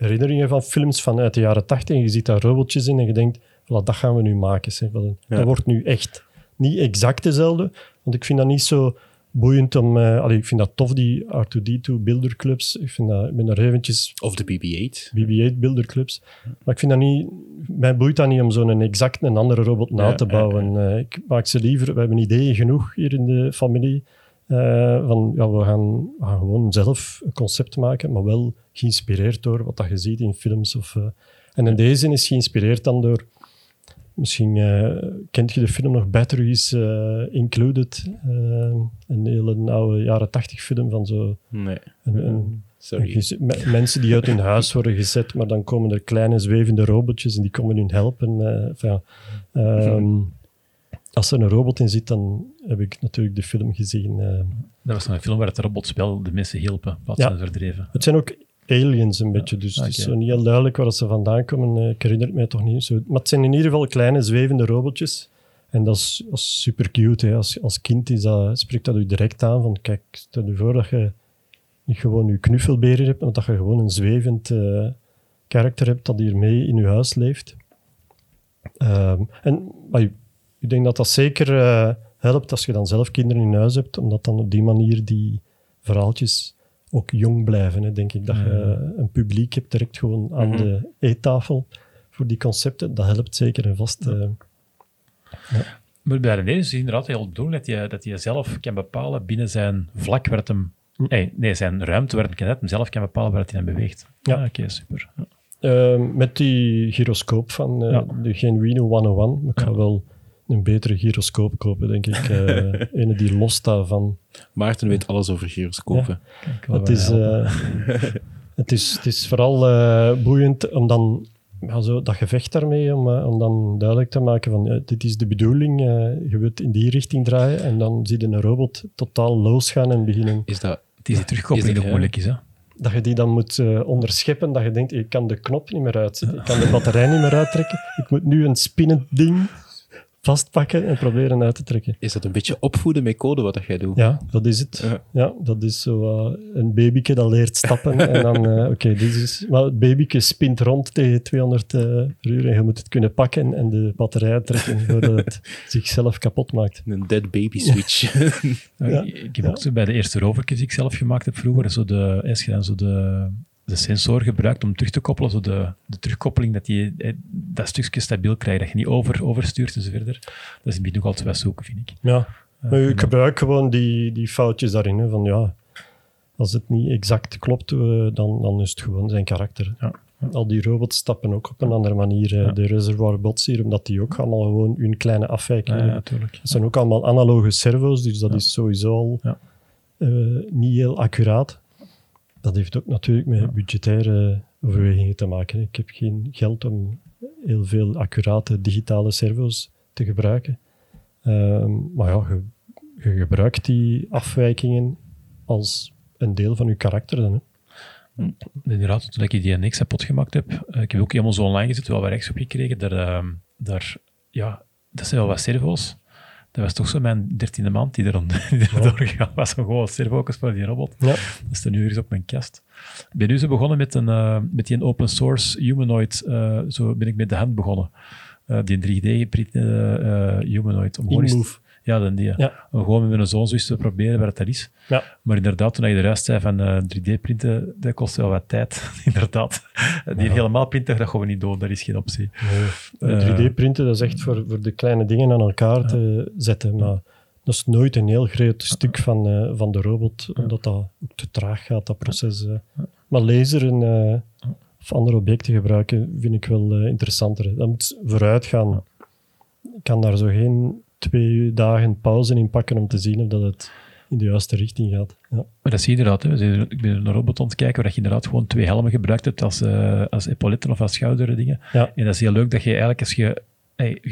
herinneringen van films vanuit de jaren tachtig en je ziet daar robotjes in en je denkt, voilà, dat gaan we nu maken. Zeg. Ja. Dat wordt nu echt niet exact dezelfde, want ik vind dat niet zo boeiend om... eh, allee, ik vind dat tof, die R2-D2 builderclubs. Ik, vind dat, ik ben daar eventjes Of de BB-8. BB-8 builderclubs. Maar ik vind dat niet... Mij boeit dat niet om zo'n exact een andere robot na Ja, te ja, bouwen. Eh, ik maak ze liever... We hebben ideeën genoeg hier in de familie. Eh, van, ja, we gaan, we gaan gewoon zelf een concept maken, maar wel geïnspireerd door wat dat je ziet in films. Of, eh, en in deze is geïnspireerd dan door... Misschien eh, kent je de film nog Batteries Included. een hele oude jaren tachtig film van zo... Nee, Een, een, sorry. mensen die uit hun huis worden gezet, maar dan komen er kleine zwevende robotjes en die komen hun helpen. enfin, ehm, als er een robot in zit, dan heb ik natuurlijk de film gezien. eh. Dat was een film waar het robots wel de mensen hielpen, wat Ja. ze verdreven. het zijn ook aliens een beetje, dus het is zo niet heel duidelijk waar ze vandaan komen. eh, ik herinner het mij toch niet. Zo. Maar het zijn in ieder geval kleine zwevende robotjes. En dat is, dat is super cute. Hè. Als, als kind is dat, spreekt dat u direct aan van kijk, stel je voor dat je niet gewoon je knuffelberen hebt, maar dat je gewoon een zwevend eh karakter hebt dat hier mee in je huis leeft. Ehm, en maar ik- ik denk dat dat zeker eh, helpt als je dan zelf kinderen in huis hebt, omdat dan op die manier die verhaaltjes ook jong blijven. Hè. Denk ik dat je een publiek hebt direct gewoon aan Mhm. de eettafel voor die concepten. Dat helpt zeker en vast. eh. Maar bij René is het inderdaad heel bedoeld dat je, dat je zelf kan bepalen binnen zijn vlak waar het hem... Hey, nee, zijn ruimte waar het hem zelf kan bepalen waar het hij hem beweegt. Ja. Ah, Oké, super. Ja. Ehm, met die gyroscoop van eh, Ja. de Genuino 101. Maar ik ga Ja. wel een betere gyroscoop kopen, denk ik. Eh een die los staat van. Maarten weet alles over gyroscopen. Het is, eh, het, is, het is vooral eh, boeiend om dan ja, zo, dat gevecht daarmee, om, om dan duidelijk te maken van ja, dit is de bedoeling, eh, je wilt in die richting draaien en dan zie je een robot totaal losgaan en beginnen. Is dat... Het is die terugkoppeling nog moeilijk is, hè? Dat je die dan moet onderscheppen, dat je denkt, ik kan de knop niet meer uitzetten, ik kan de batterij niet meer uittrekken, ik moet nu een spinnend ding vastpakken en proberen uit te trekken. Is dat een beetje opvoeden met code wat dat jij doet? Ja, dat is het. Ja. Ja, dat is zo eh, een babyke dat leert stappen. en dan, eh, oké, dit is... Maar het babyke spint rond tegen 200 eh, per uur en je moet het kunnen pakken en de batterij uittrekken voordat het zichzelf kapot maakt. Een dead baby switch. Ja, Ja. Ik heb ook zo bij de eerste rovertjes die ik zelf gemaakt heb vroeger, zo de, als je dan zo de, de sensor gebruikt om terug te koppelen, zo de, de terugkoppeling, dat die eh, dat stukje stabiel krijgt, dat je niet over, overstuurt en zo verder. Dat is nog altijd wel zoeken, vind ik. Ja, maar en ik gebruik gewoon die, die foutjes daarin. Hè, van ja, als het niet exact klopt, eh, dan, dan is het gewoon zijn karakter. Ja. Al die robots stappen ook op een andere manier. Ja. De reservoir bots hier, omdat die ook allemaal gewoon hun kleine Ja, afwijkingen ja, hebben. natuurlijk. Het zijn ook allemaal analoge servo's, dus dat Ja. is sowieso al Ja. niet heel accuraat. Dat heeft ook natuurlijk met budgettaire overwegingen te maken. Ik heb geen geld om heel veel accurate digitale servo's te gebruiken. Ehm, maar ja, je, je gebruikt die afwijkingen als een deel van je karakter dan. Hè. Inderdaad, toen ik die NX kapot gemaakt heb, eh, ik heb ook helemaal zo online gezet, wel wat rechts op gekregen, daar, ehm, daar, ja, dat zijn wel wat servo's. Dat was toch zo mijn dertiende maand die er, die er doorgegaan was, gewoon servo's voor die robot. Ja. Dat staat nu ergens op mijn kast. Ik ben nu zo begonnen met, een, eh, met die open source humanoid, eh, zo ben ik met de hand begonnen. Eh, die 3D-print humanoid. Om gewoon eens- InMove. Ja, dan die. Ja. Om gewoon met mijn zoon zo eens te proberen waar het dat is. Ja. Maar inderdaad, toen je de rest zei van eh, 3D-printen, dat kost wel wat tijd. inderdaad. Die Ja. helemaal printen, dat gaan we niet doen. Dat is geen optie. Eh, 3D-printen, dat is echt voor, voor de kleine dingen aan elkaar te zetten. Maar dat is nooit een heel groot stuk van, eh, van de robot, omdat dat ook te traag gaat, dat proces. eh. Maar laseren eh, of andere objecten gebruiken vind ik wel eh, interessanter. Dat moet vooruit gaan. Ik kan daar zo geen twee dagen pauze in pakken om te zien of dat het in de juiste richting gaat. Ja. Maar dat zie je inderdaad. Hè. Ik ben een robot aan het kijken waar je inderdaad gewoon twee helmen gebruikt hebt als, eh als epauletten of als schouderdingen. Ja. En dat is heel leuk dat je eigenlijk, als je, hey,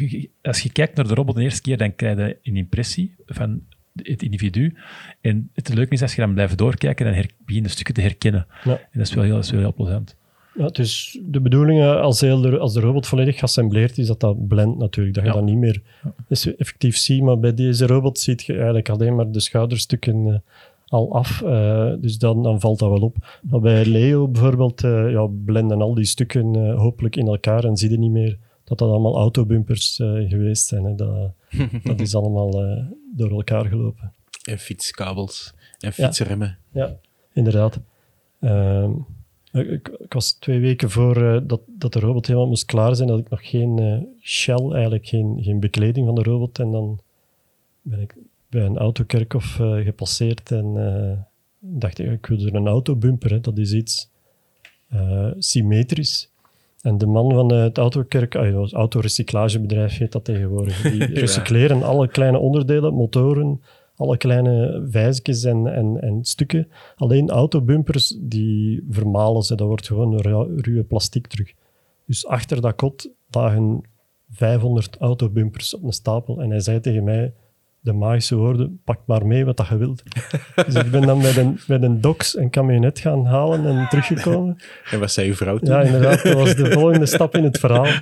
als je kijkt naar de robot de eerste keer, dan krijg je een impressie van het individu. En het leuke is, als je dan blijft doorkijken, dan begin je de stukken te herkennen. Ja. En dat is wel heel, dat is wel heel plezant. Ja, is de bedoeling, eh, als, heel de, als de robot volledig geassembleerd is, dat dat blendt natuurlijk. Dat je Ja. dat niet meer is effectief ziet. Maar bij deze robot ziet je eigenlijk alleen maar de schouderstukken eh, al af. eh, dus dan, dan valt dat wel op. Maar bij Leo bijvoorbeeld eh, ja, blenden al die stukken eh, hopelijk in elkaar en zie je niet meer dat dat allemaal autobumpers eh, geweest zijn. Hè. Dat, dat is allemaal eh, door elkaar gelopen. en fietskabels. En fietsremmen. Ja, inderdaad. Ehm, ik, ik was twee weken voor eh, dat, dat de robot helemaal moest klaar zijn, dat ik nog geen eh, shell, eigenlijk geen, geen bekleding van de robot. En dan ben ik bij een autokerkhof eh, gepasseerd en dacht ik, ik wil er een autobumper. Hè. Dat is iets symmetrisch. En de man van het autokerk, ah, het autorecyclagebedrijf heet dat tegenwoordig. Die recycleren alle kleine onderdelen, motoren, alle kleine vijzjes en, en, en stukken. Alleen autobumpers, die vermalen ze. Dat wordt gewoon ru- ruwe plastic terug. Dus achter dat kot lagen 500 autobumpers op een stapel. En hij zei tegen mij de magische woorden, pak maar mee wat dat je wilt. dus ik ben dan met een, met een dox een camionet gaan halen en teruggekomen. En wat zei uw vrouw toen? Ja, inderdaad. Dat was de volgende stap in het verhaal.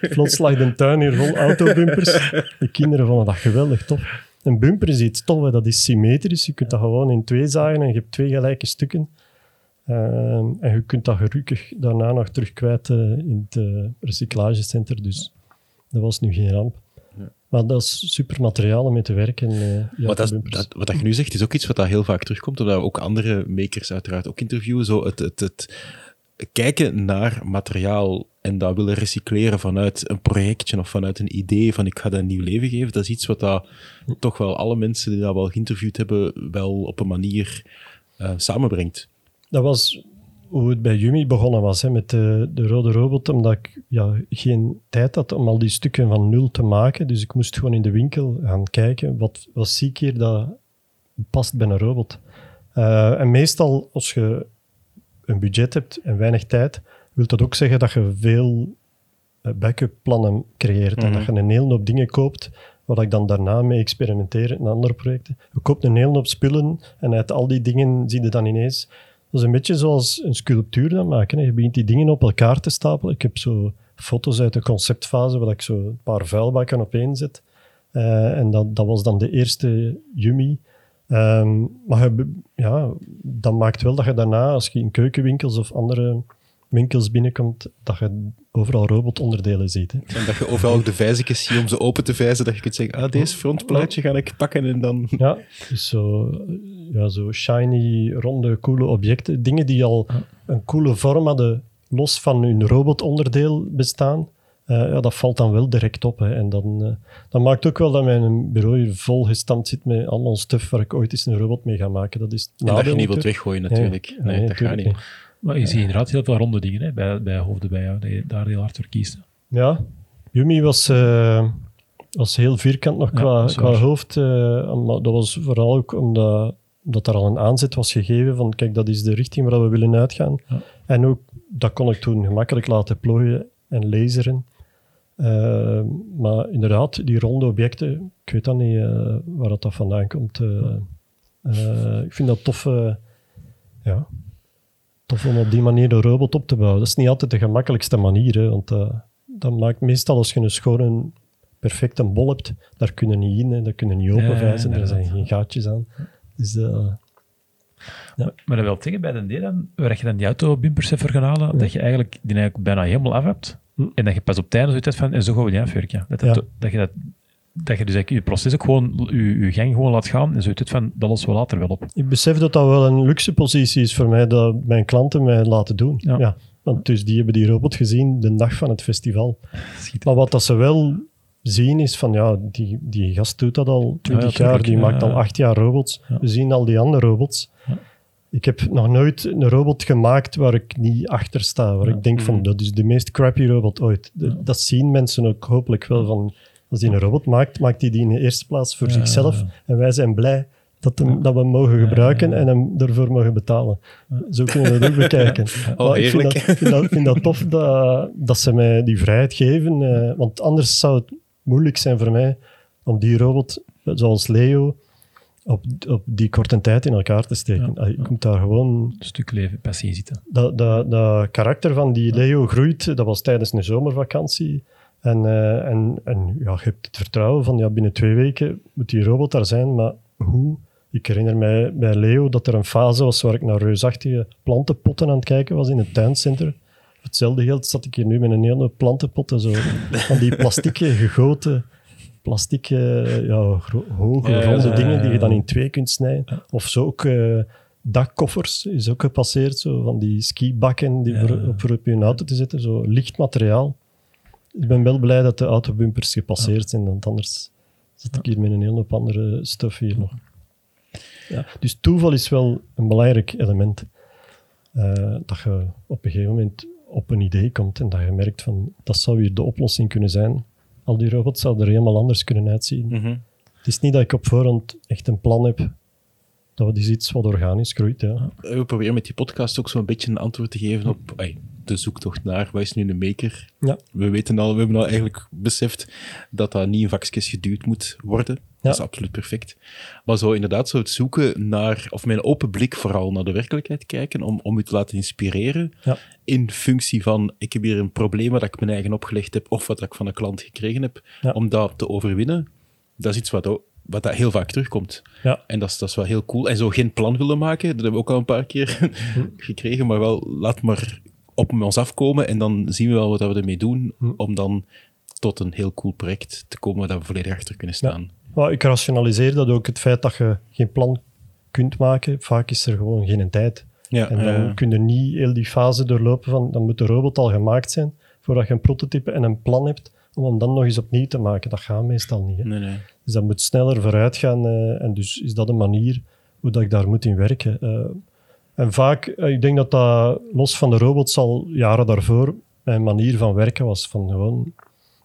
Plots lag de tuin hier vol autobumpers. De kinderen vonden dat geweldig tof. Een bumper is iets tof, hè. dat is symmetrisch. Je kunt dat gewoon in twee zagen en je hebt twee gelijke stukken. Ehm, en je kunt dat gelukkig daarna nog terug kwijt eh, in het recyclagecenter. Dus dat was nu geen ramp. Maar dat is super materiaal om mee te werken. eh, Maar dat, dat, wat dat je nu zegt, is ook iets wat dat heel vaak terugkomt, omdat we ook andere makers uiteraard ook interviewen. Zo het, het, het kijken naar materiaal en dat willen recycleren vanuit een projectje of vanuit een idee van ik ga dat een nieuw leven geven, dat is iets wat dat toch wel alle mensen die dat wel geïnterviewd hebben, wel op een manier eh, samenbrengt. Dat was hoe het bij Yumi begonnen was, hè, met de, de rode robot, omdat ik ja, geen tijd had om al die stukken van nul te maken. Dus ik moest gewoon in de winkel gaan kijken, wat, wat zie ik hier dat past bij een robot. Eh, en meestal, als je een budget hebt en weinig tijd, wil dat ook zeggen dat je veel eh, backup plannen creëert. En dat je een hele hoop dingen koopt, wat ik dan daarna mee experimenteer in andere projecten. Je koopt een hele hoop spullen en uit al die dingen zie je dan ineens... Dat is een beetje zoals een sculptuur dan maken. Hè. Je begint die dingen op elkaar te stapelen. Ik heb zo foto's uit de conceptfase waar ik zo een paar vuilbakken opeen zet. Eh, en dat, dat was dan de eerste Yumi. Ehm, maar je, ja, dat maakt wel dat je daarna, als je in keukenwinkels of andere winkels binnenkomt, dat je overal robotonderdelen ziet. Hè. En dat je overal ook de vijzekjes ziet om ze open te vijzen, dat je kunt zeggen, ah, deze frontplaatje ga ik pakken en dan... Ja, dus zo, ja, zo shiny, ronde, coole objecten. Dingen die al een coole vorm hadden, los van hun robotonderdeel bestaan. eh, ja, dat valt dan wel direct op. Hè. En dan, eh, dat maakt ook wel dat mijn bureau hier vol gestampt zit met allemaal stuff waar ik ooit eens een robot mee ga maken. Dat is En dat je niet wilt weggooien natuurlijk. Nee, dat gaat niet. Maar je ziet inderdaad heel veel ronde dingen hè, bij, bij hoofden bij jou, dat je daar heel hard voor kiest. Ja, Yumi was, eh, was heel vierkant nog qua, qua hoofd. eh, maar dat was vooral ook omdat dat er al een aanzet was gegeven van kijk, dat is de richting waar we willen uitgaan. En ook, dat kon ik toen gemakkelijk laten plooien en laseren. Eh, maar inderdaad, die ronde objecten, ik weet dan niet eh, waar dat, vandaan komt. eh. Eh, ik vind dat tof, eh, ja, tof om op die manier een robot op te bouwen. Dat is niet altijd de gemakkelijkste manier, hè, want eh, dat maakt meestal als je een schone, perfecte bol hebt, daar kunnen niet in, hè, daar kunnen niet openvijzen, Ja, er zijn geen gaatjes aan. Dus eh, Maar dat wil zeggen bij de D dan, waar je dan die autobumpers hebt voor gaan halen, dat je eigenlijk die eigenlijk bijna helemaal af hebt. Hm. En dat je pas op einde zoiets hebt van, en zo gaan we die afwerken. Dat, dat, Ja. dat je dat... Dat je dus eigenlijk je proces ook gewoon, je, je gang gewoon laat gaan en zoiets hebt van, dat lossen we later wel op. ik besef dat dat wel een luxe positie is voor mij, dat mijn klanten mij laten doen. Ja. Ja. want dus die hebben die robot gezien de dag van het festival. Maar wat dat ze wel zien is van, ja, die, die gast doet dat al twintig jaar, tuurlijk. die Ja, maakt al ja. acht jaar robots. Ja. We zien al die andere robots. Ja. Ik heb nog nooit een robot gemaakt waar ik niet achter sta, waar Ja. ik denk van, dat is de meest crappy robot ooit. De- Dat zien mensen ook hopelijk wel van, als die een robot maakt, maakt hij die in de eerste plaats voor Ja. zichzelf. En wij zijn blij dat, hem, dat we hem mogen gebruiken en hem ervoor mogen betalen. Zo kunnen we dat ook bekijken. Oh, Maar ik vind dat, vind dat, ik vind dat tof dat, dat ze mij die vrijheid geven. eh, want anders zou het moeilijk zijn voor mij om die robot, zoals Leo, op, op die korte tijd in elkaar te steken. Ja. Je komt daar gewoon... Een stuk leven, passie in zitten. Dat, dat, dat karakter van die Leo groeit, dat was tijdens een zomervakantie. En, eh, en, en ja, je hebt het vertrouwen van ja, binnen twee weken moet die robot daar zijn, maar hoe? Ik herinner mij bij Leo dat er een fase was waar ik naar reusachtige plantenpotten aan het kijken was in het tuincentrum. Hetzelfde geld zat ik hier nu met een hele plantenpotten, zo, van die plastieke gegoten, plastic, eh, ja, hoge, Ja, ronde ja, dingen die je dan in twee kunt snijden. Of zo ook eh, dakkoffers is ook gepasseerd, zo, van die skibakken die Ja. voor, op, voor op je auto te zetten, zo licht materiaal. Ik ben wel blij dat de autobumpers gepasseerd zijn, want anders zit ik hier met een hele hoop andere stuff hier nog. Ja, dus toeval is wel een belangrijk element. Eh, dat je op een gegeven moment op een idee komt en dat je merkt van dat zou hier de oplossing kunnen zijn. Al die robots zouden er helemaal anders kunnen uitzien. Mhm. Het is niet dat ik op voorhand echt een plan heb. Dat is iets wat organisch groeit. Ja. We proberen met die podcast ook zo'n beetje een antwoord te geven op de zoektocht naar wat is nu een maker. Ja. We weten al, we hebben al eigenlijk beseft dat dat niet in vakjes geduwd moet worden. Dat is absoluut perfect. Maar zo inderdaad, zo het zoeken naar, of een open blik vooral naar de werkelijkheid kijken, om, om u te laten inspireren Ja. in functie van, ik heb hier een probleem wat ik mijn eigen opgelegd heb, of wat ik van een klant gekregen heb, om dat te overwinnen. Dat is iets wat, ook- wat dat heel vaak terugkomt. Ja. En dat is, dat is wel heel cool. En zo geen plan willen maken, dat hebben we ook al een paar keer gekregen, maar wel, laat maar op ons afkomen en dan zien we wel wat we ermee doen, om dan tot een heel cool project te komen waar we volledig achter kunnen staan. Maar ik rationaliseer dat ook, het feit dat je geen plan kunt maken. Vaak is er gewoon geen tijd. Ja, En dan kun je niet heel die fase doorlopen van, dan moet de robot al gemaakt zijn, voordat je een prototype en een plan hebt, om hem dan nog eens opnieuw te maken. Dat gaat meestal niet. Hè. nee, nee. Dus dat moet sneller vooruit gaan. eh, en dus is dat een manier hoe dat ik daar moet in werken. Eh, en vaak, eh, ik denk dat dat los van de robots al jaren daarvoor mijn manier van werken was. Van gewoon,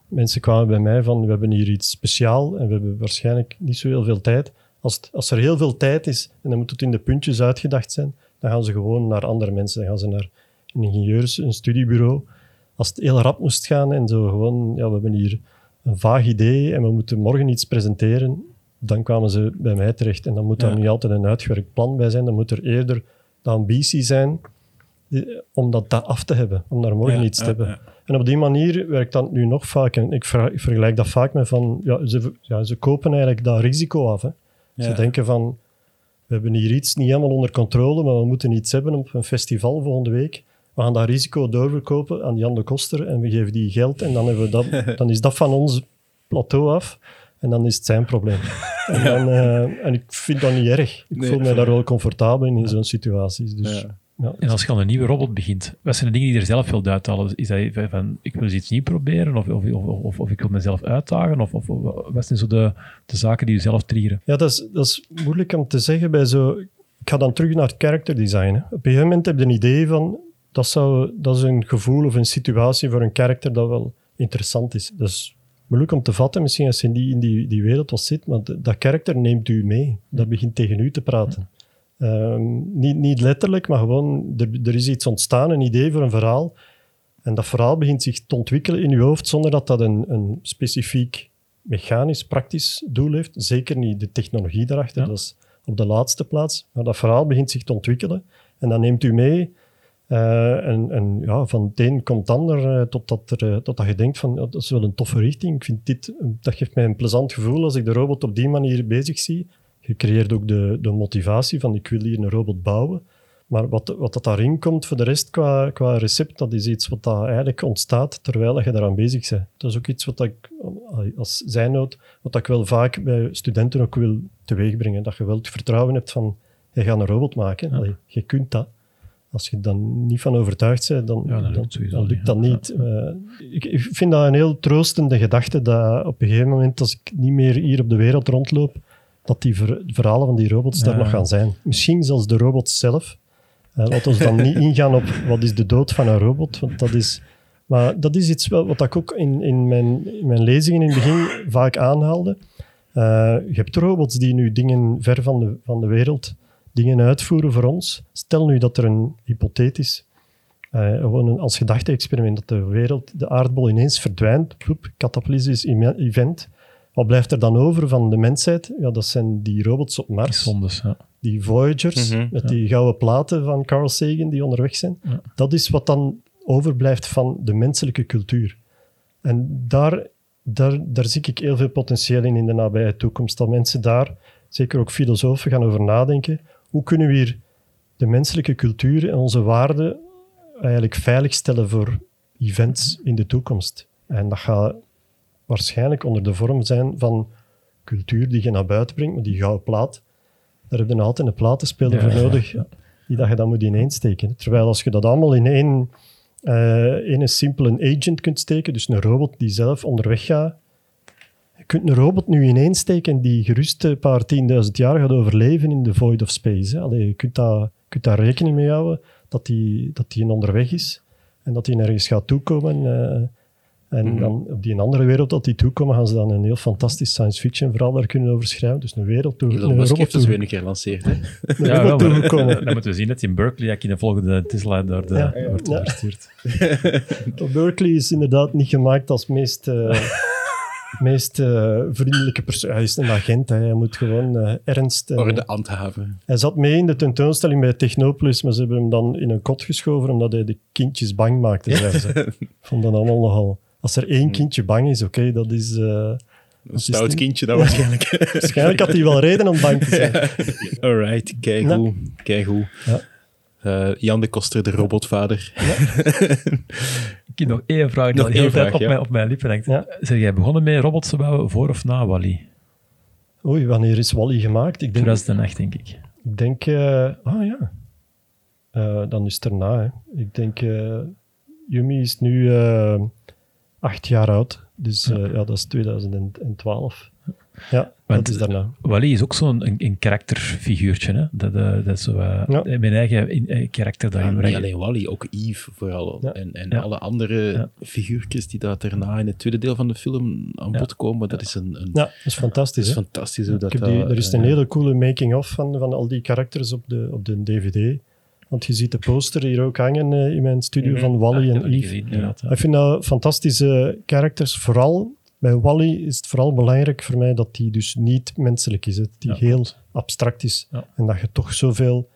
mensen kwamen bij mij van, we hebben hier iets speciaal en we hebben waarschijnlijk niet zo heel veel tijd. Als, het- als er heel veel tijd is en dan moet het in de puntjes uitgedacht zijn, dan gaan ze gewoon naar andere mensen. Dan gaan ze naar een ingenieurs, een studiebureau. als het heel rap moest gaan en zo gewoon, ja, we hebben hier een vaag idee en we moeten morgen iets presenteren, dan kwamen ze bij mij terecht. En dan moet daar Ja. niet altijd een uitgewerkt plan bij zijn, dan moet er eerder de ambitie zijn die- om dat, dat af te hebben, om daar morgen Ja, iets te ja, hebben. ja. En op die manier werkt dat nu nog vaak. En ik, ver- ik vergelijk dat vaak met van, ja, ze, ja, ze kopen eigenlijk dat risico af. Hè. Ze denken van, we hebben hier iets niet helemaal onder controle, maar we moeten iets hebben op een festival volgende week. We gaan dat risico doorverkopen aan Jan de Koster en we geven die geld en dan, hebben we dat, dan is dat van ons plateau af en dan is het zijn probleem. En, dan, eh, en ik vind dat niet erg. Ik Nee, voel mij daar wel comfortabel in, in zo'n situaties. Dus, Ja. ja. En als je aan een nieuwe robot begint, wat zijn de dingen die je er zelf wilt uithalen? Is dat van, ik wil eens iets nieuws proberen, of, of, of, of, of ik wil mezelf uitdagen, of, wat zijn zo de, de zaken die je zelf triggeren? Ja, dat is, dat is moeilijk om te zeggen bij zo... Ik ga dan terug naar het character design. Hè. Op een gegeven moment heb je een idee van... Dat, zou, dat is een gevoel of een situatie voor een karakter dat wel interessant is. Dat is moeilijk om te vatten, misschien als je in die, in die, die wereld wat zit, maar dat karakter neemt u mee. Dat begint tegen u te praten. Ehm, niet, niet letterlijk, maar gewoon... Er, er is iets ontstaan, een idee voor een verhaal. En dat verhaal begint zich te ontwikkelen in uw hoofd zonder dat dat een, een specifiek mechanisch, praktisch doel heeft. Zeker niet de technologie daarachter, Ja. dat is op de laatste plaats. Maar dat verhaal begint zich te ontwikkelen en dan neemt u mee. Eh, en, en ja, van het een komt het ander, eh, totdat, er, eh, totdat je denkt van, dat is wel een toffe richting. Ik vind dit, dat geeft mij een plezant gevoel als ik de robot op die manier bezig zie. Je creëert ook de, de motivatie van, ik wil hier een robot bouwen. Maar wat, wat dat daarin komt voor de rest qua, qua recept, dat is iets wat dat eigenlijk ontstaat terwijl je daaraan bezig bent. Dat is ook iets wat ik als zijnoot, wat ik wel vaak bij studenten ook wil teweegbrengen. Dat je wel het vertrouwen hebt van, je gaat een robot maken. Allee, je kunt dat. Als je dan niet van overtuigd bent, dan, Ja, dan dan, lukt het sowieso dan lukt niet, dat ja. niet. Eh, ik, ik vind dat een heel troostende gedachte dat op een gegeven moment, als ik niet meer hier op de wereld rondloop, dat die ver- verhalen van die robots daar nog gaan zijn. Misschien zelfs de robots zelf. Uh, laten we dan niet ingaan op wat is de dood van een robot, want dat is... Maar dat is iets wat ik ook in, in, mijn, in mijn lezingen in het begin vaak aanhaalde. Eh, je hebt robots die nu dingen ver van de, van de wereld dingen uitvoeren voor ons. Stel nu dat er een hypothetisch, eh, gewoon een, als gedachte-experiment, dat de wereld, de aardbol ineens verdwijnt, ploep, kataklysmisch ime- event. Wat blijft er dan over van de mensheid? Ja, dat zijn die robots op Mars Zondes, ja. die Voyagers Mhm, met die gouden platen van Carl Sagan die onderweg zijn. Ja. Dat is wat dan overblijft van de menselijke cultuur. En daar, daar, daar zie ik heel veel potentieel in in de nabije toekomst. Dat mensen daar, zeker ook filosofen, gaan over nadenken. Hoe kunnen we hier de menselijke cultuur en onze waarden eigenlijk veiligstellen voor events in de toekomst? En dat gaat waarschijnlijk onder de vorm zijn van cultuur die je naar buiten brengt, met die gouden plaat. Daar heb je altijd een platenspeler Ja, voor nodig, ja. die dat je dan moet ineensteken. Terwijl als je dat allemaal in één, eh één simpele agent kunt steken, dus een robot die zelf onderweg gaat, kunt een robot nu ineensteken die gerust een paar tienduizend jaar gaat overleven in de void of space. Hè. Allee, je kunt, daar, kunt daar rekening mee houden dat die, dat die onderweg is en dat die nergens gaat toekomen. eh, en Mhm. dan op die andere wereld dat die toekomen, gaan ze dan een heel fantastisch science fiction verhaal daar kunnen over schrijven. Dus een wereld toe, Elon Musk heeft dus weer een keer gelanceerd. Hè? een Ja, wel, maar-. Dan moeten we zien dat in Berkeley ik in de volgende Tesla door de Ja, wordt ja. Berkeley is inderdaad niet gemaakt als meest, eh, meest eh, vriendelijke persoon. Hij is een agent, hè. hij moet gewoon eh, ernst. eh, Orde handhaven. Hij zat mee in de tentoonstelling bij Technopolis, maar ze hebben hem dan in een kot geschoven omdat hij de kindjes bang maakte. Ik vond dat allemaal nogal... Als er één kindje bang is, oké, dat is... Een stout kindje dat waarschijnlijk. waarschijnlijk had hij wel reden om bang te zijn. Alright, keigoed. Keigoed. Ja. Eh, Jan de Koster, de robotvader. Ik heb nog één vraag die Nog al heel tijd vraag, op, ja. mijn, op mijn lippen hangt. Ja. Zeg jij begonnen met robots te bouwen voor of na Wally? Oei, wanneer is Wally gemaakt? Ik denk, 2008, denk ik. ik denk eh, ah ja. Eh, dan is het erna. Hè. Ik denk, eh Yumi is nu eh, acht jaar oud. Dus eh, ja, dat is 2012. Ja, Want- dat is daarna. Wally is ook zo'n een, een karakterfiguurtje. Hè? Dat, eh, dat is zo, eh, Ja. mijn eigen in, eh, karakter Ja, daarin niet brengen. alleen Wally, ook Eve vooral. Ja. En, en Ja. alle andere Ja. figuurtjes die daar daarna in het tweede deel van de film aan Ja. bod komen. Dat is, een, een, Ja, dat is dat fantastisch. is hè. fantastisch hoe dat die, dat, er is een hele coole making-of van, van al die karakters op de, op de DVD. Want je ziet de poster hier ook hangen in mijn studio Mhm. van Wally Ja, en dat Eve. ja. Ik vind dat fantastische characters. Vooral bij Wally is het vooral belangrijk voor mij dat die dus niet menselijk is. Dat die Ja, heel abstract is. Ja. En dat je toch zoveel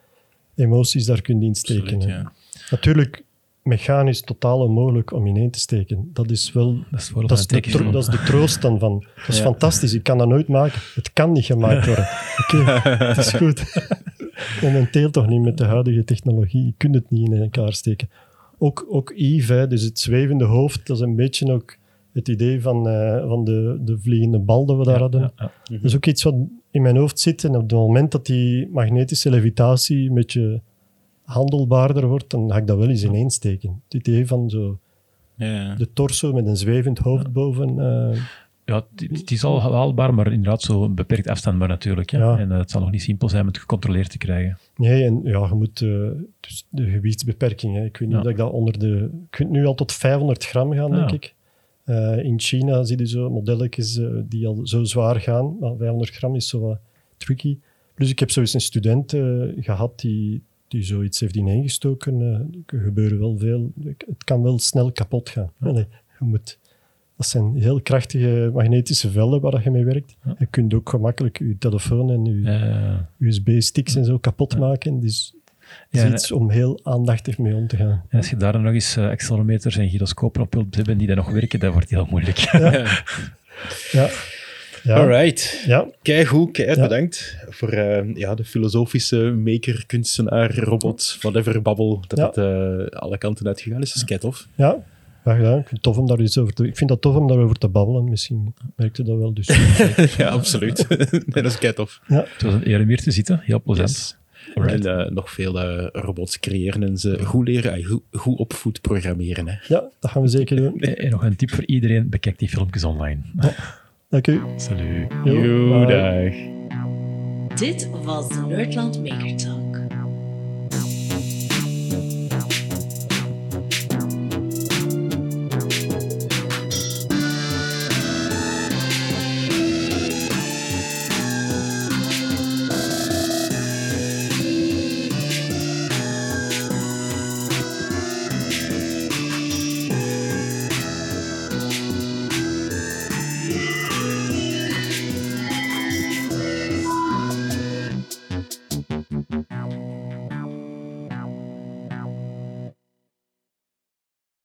emoties daar kunt insteken. Absoluut, ja. Natuurlijk, mechanisch totaal onmogelijk om ineen te steken. Dat is wel... Dat is, voor Dat is, de, tro- dat is de troost dan van. Dat is fantastisch, ik kan dat nooit maken. Het kan niet gemaakt worden. Oké, het is goed. Momenteel toch niet met de huidige technologie. Je kunt het niet in elkaar steken. Ook, ook Eve, hè, dus het zwevende hoofd, dat is een beetje ook het idee van, eh, van de, de vliegende bal dat we daar hadden. Ja, ja. Dat is ook iets wat in mijn hoofd zit. En op het moment dat die magnetische levitatie een beetje handelbaarder wordt, dan ga ik dat wel eens ineensteken. Het idee van zo Ja. de torso met een zwevend hoofd boven. eh, Ja, het, is al haalbaar, maar inderdaad zo een beperkt afstandbaar natuurlijk. Ja. Ja. En eh, het zal nog niet simpel zijn om het gecontroleerd te krijgen. nee, en ja, je moet eh, dus de gewichtsbeperking. Hè. Ik weet niet Ja. dat ik dat onder de. Je kunt nu al tot 500 gram gaan, Ja. denk ik. Eh, in China zie je zo modelletjes eh, die al zo zwaar gaan. Maar 500 gram is zo wat tricky. Plus, ik heb zo eens een student eh, gehad die, die zoiets heeft ineengestoken. Er gebeuren wel veel. Het kan wel snel kapot gaan. Allee, je moet, dat zijn heel krachtige magnetische velden waar je mee werkt. Ja. Je kunt ook gemakkelijk je telefoon en je USB-sticks en zo kapot maken. Dus is Ja, iets om heel aandachtig mee om te gaan. en als je daar dan nog eens eh, accelerometers en gyroscopen op wilt hebben die dan nog werken, dat wordt heel moeilijk. Ja. Ja. Alright. Ja. Keigoed, keihard Ja. bedankt voor eh, ja, de filosofische maker, kunstenaar, robot, whatever babbel, dat Ja. het eh, alle kanten uitgegaan is. Dat is kei tof. Ja, graag gedaan. Ik vind, het tof om daar iets over te, ik vind dat tof om daarover te babbelen. Misschien merkt u dat wel. Dus. ja, absoluut. nee, dat is kei tof. Het was een eer om hier te zitten. Heel plezant. Yes. Alright. En eh, nog veel eh, robots creëren en ze goed leren, ah, goed, goed opvoed programmeren. Hè. ja, dat gaan we zeker doen. En en nog een tip voor iedereen, bekijk die filmpjes online. Dank u. Salut. Dag. Dit was de Nerdland Maker Talk.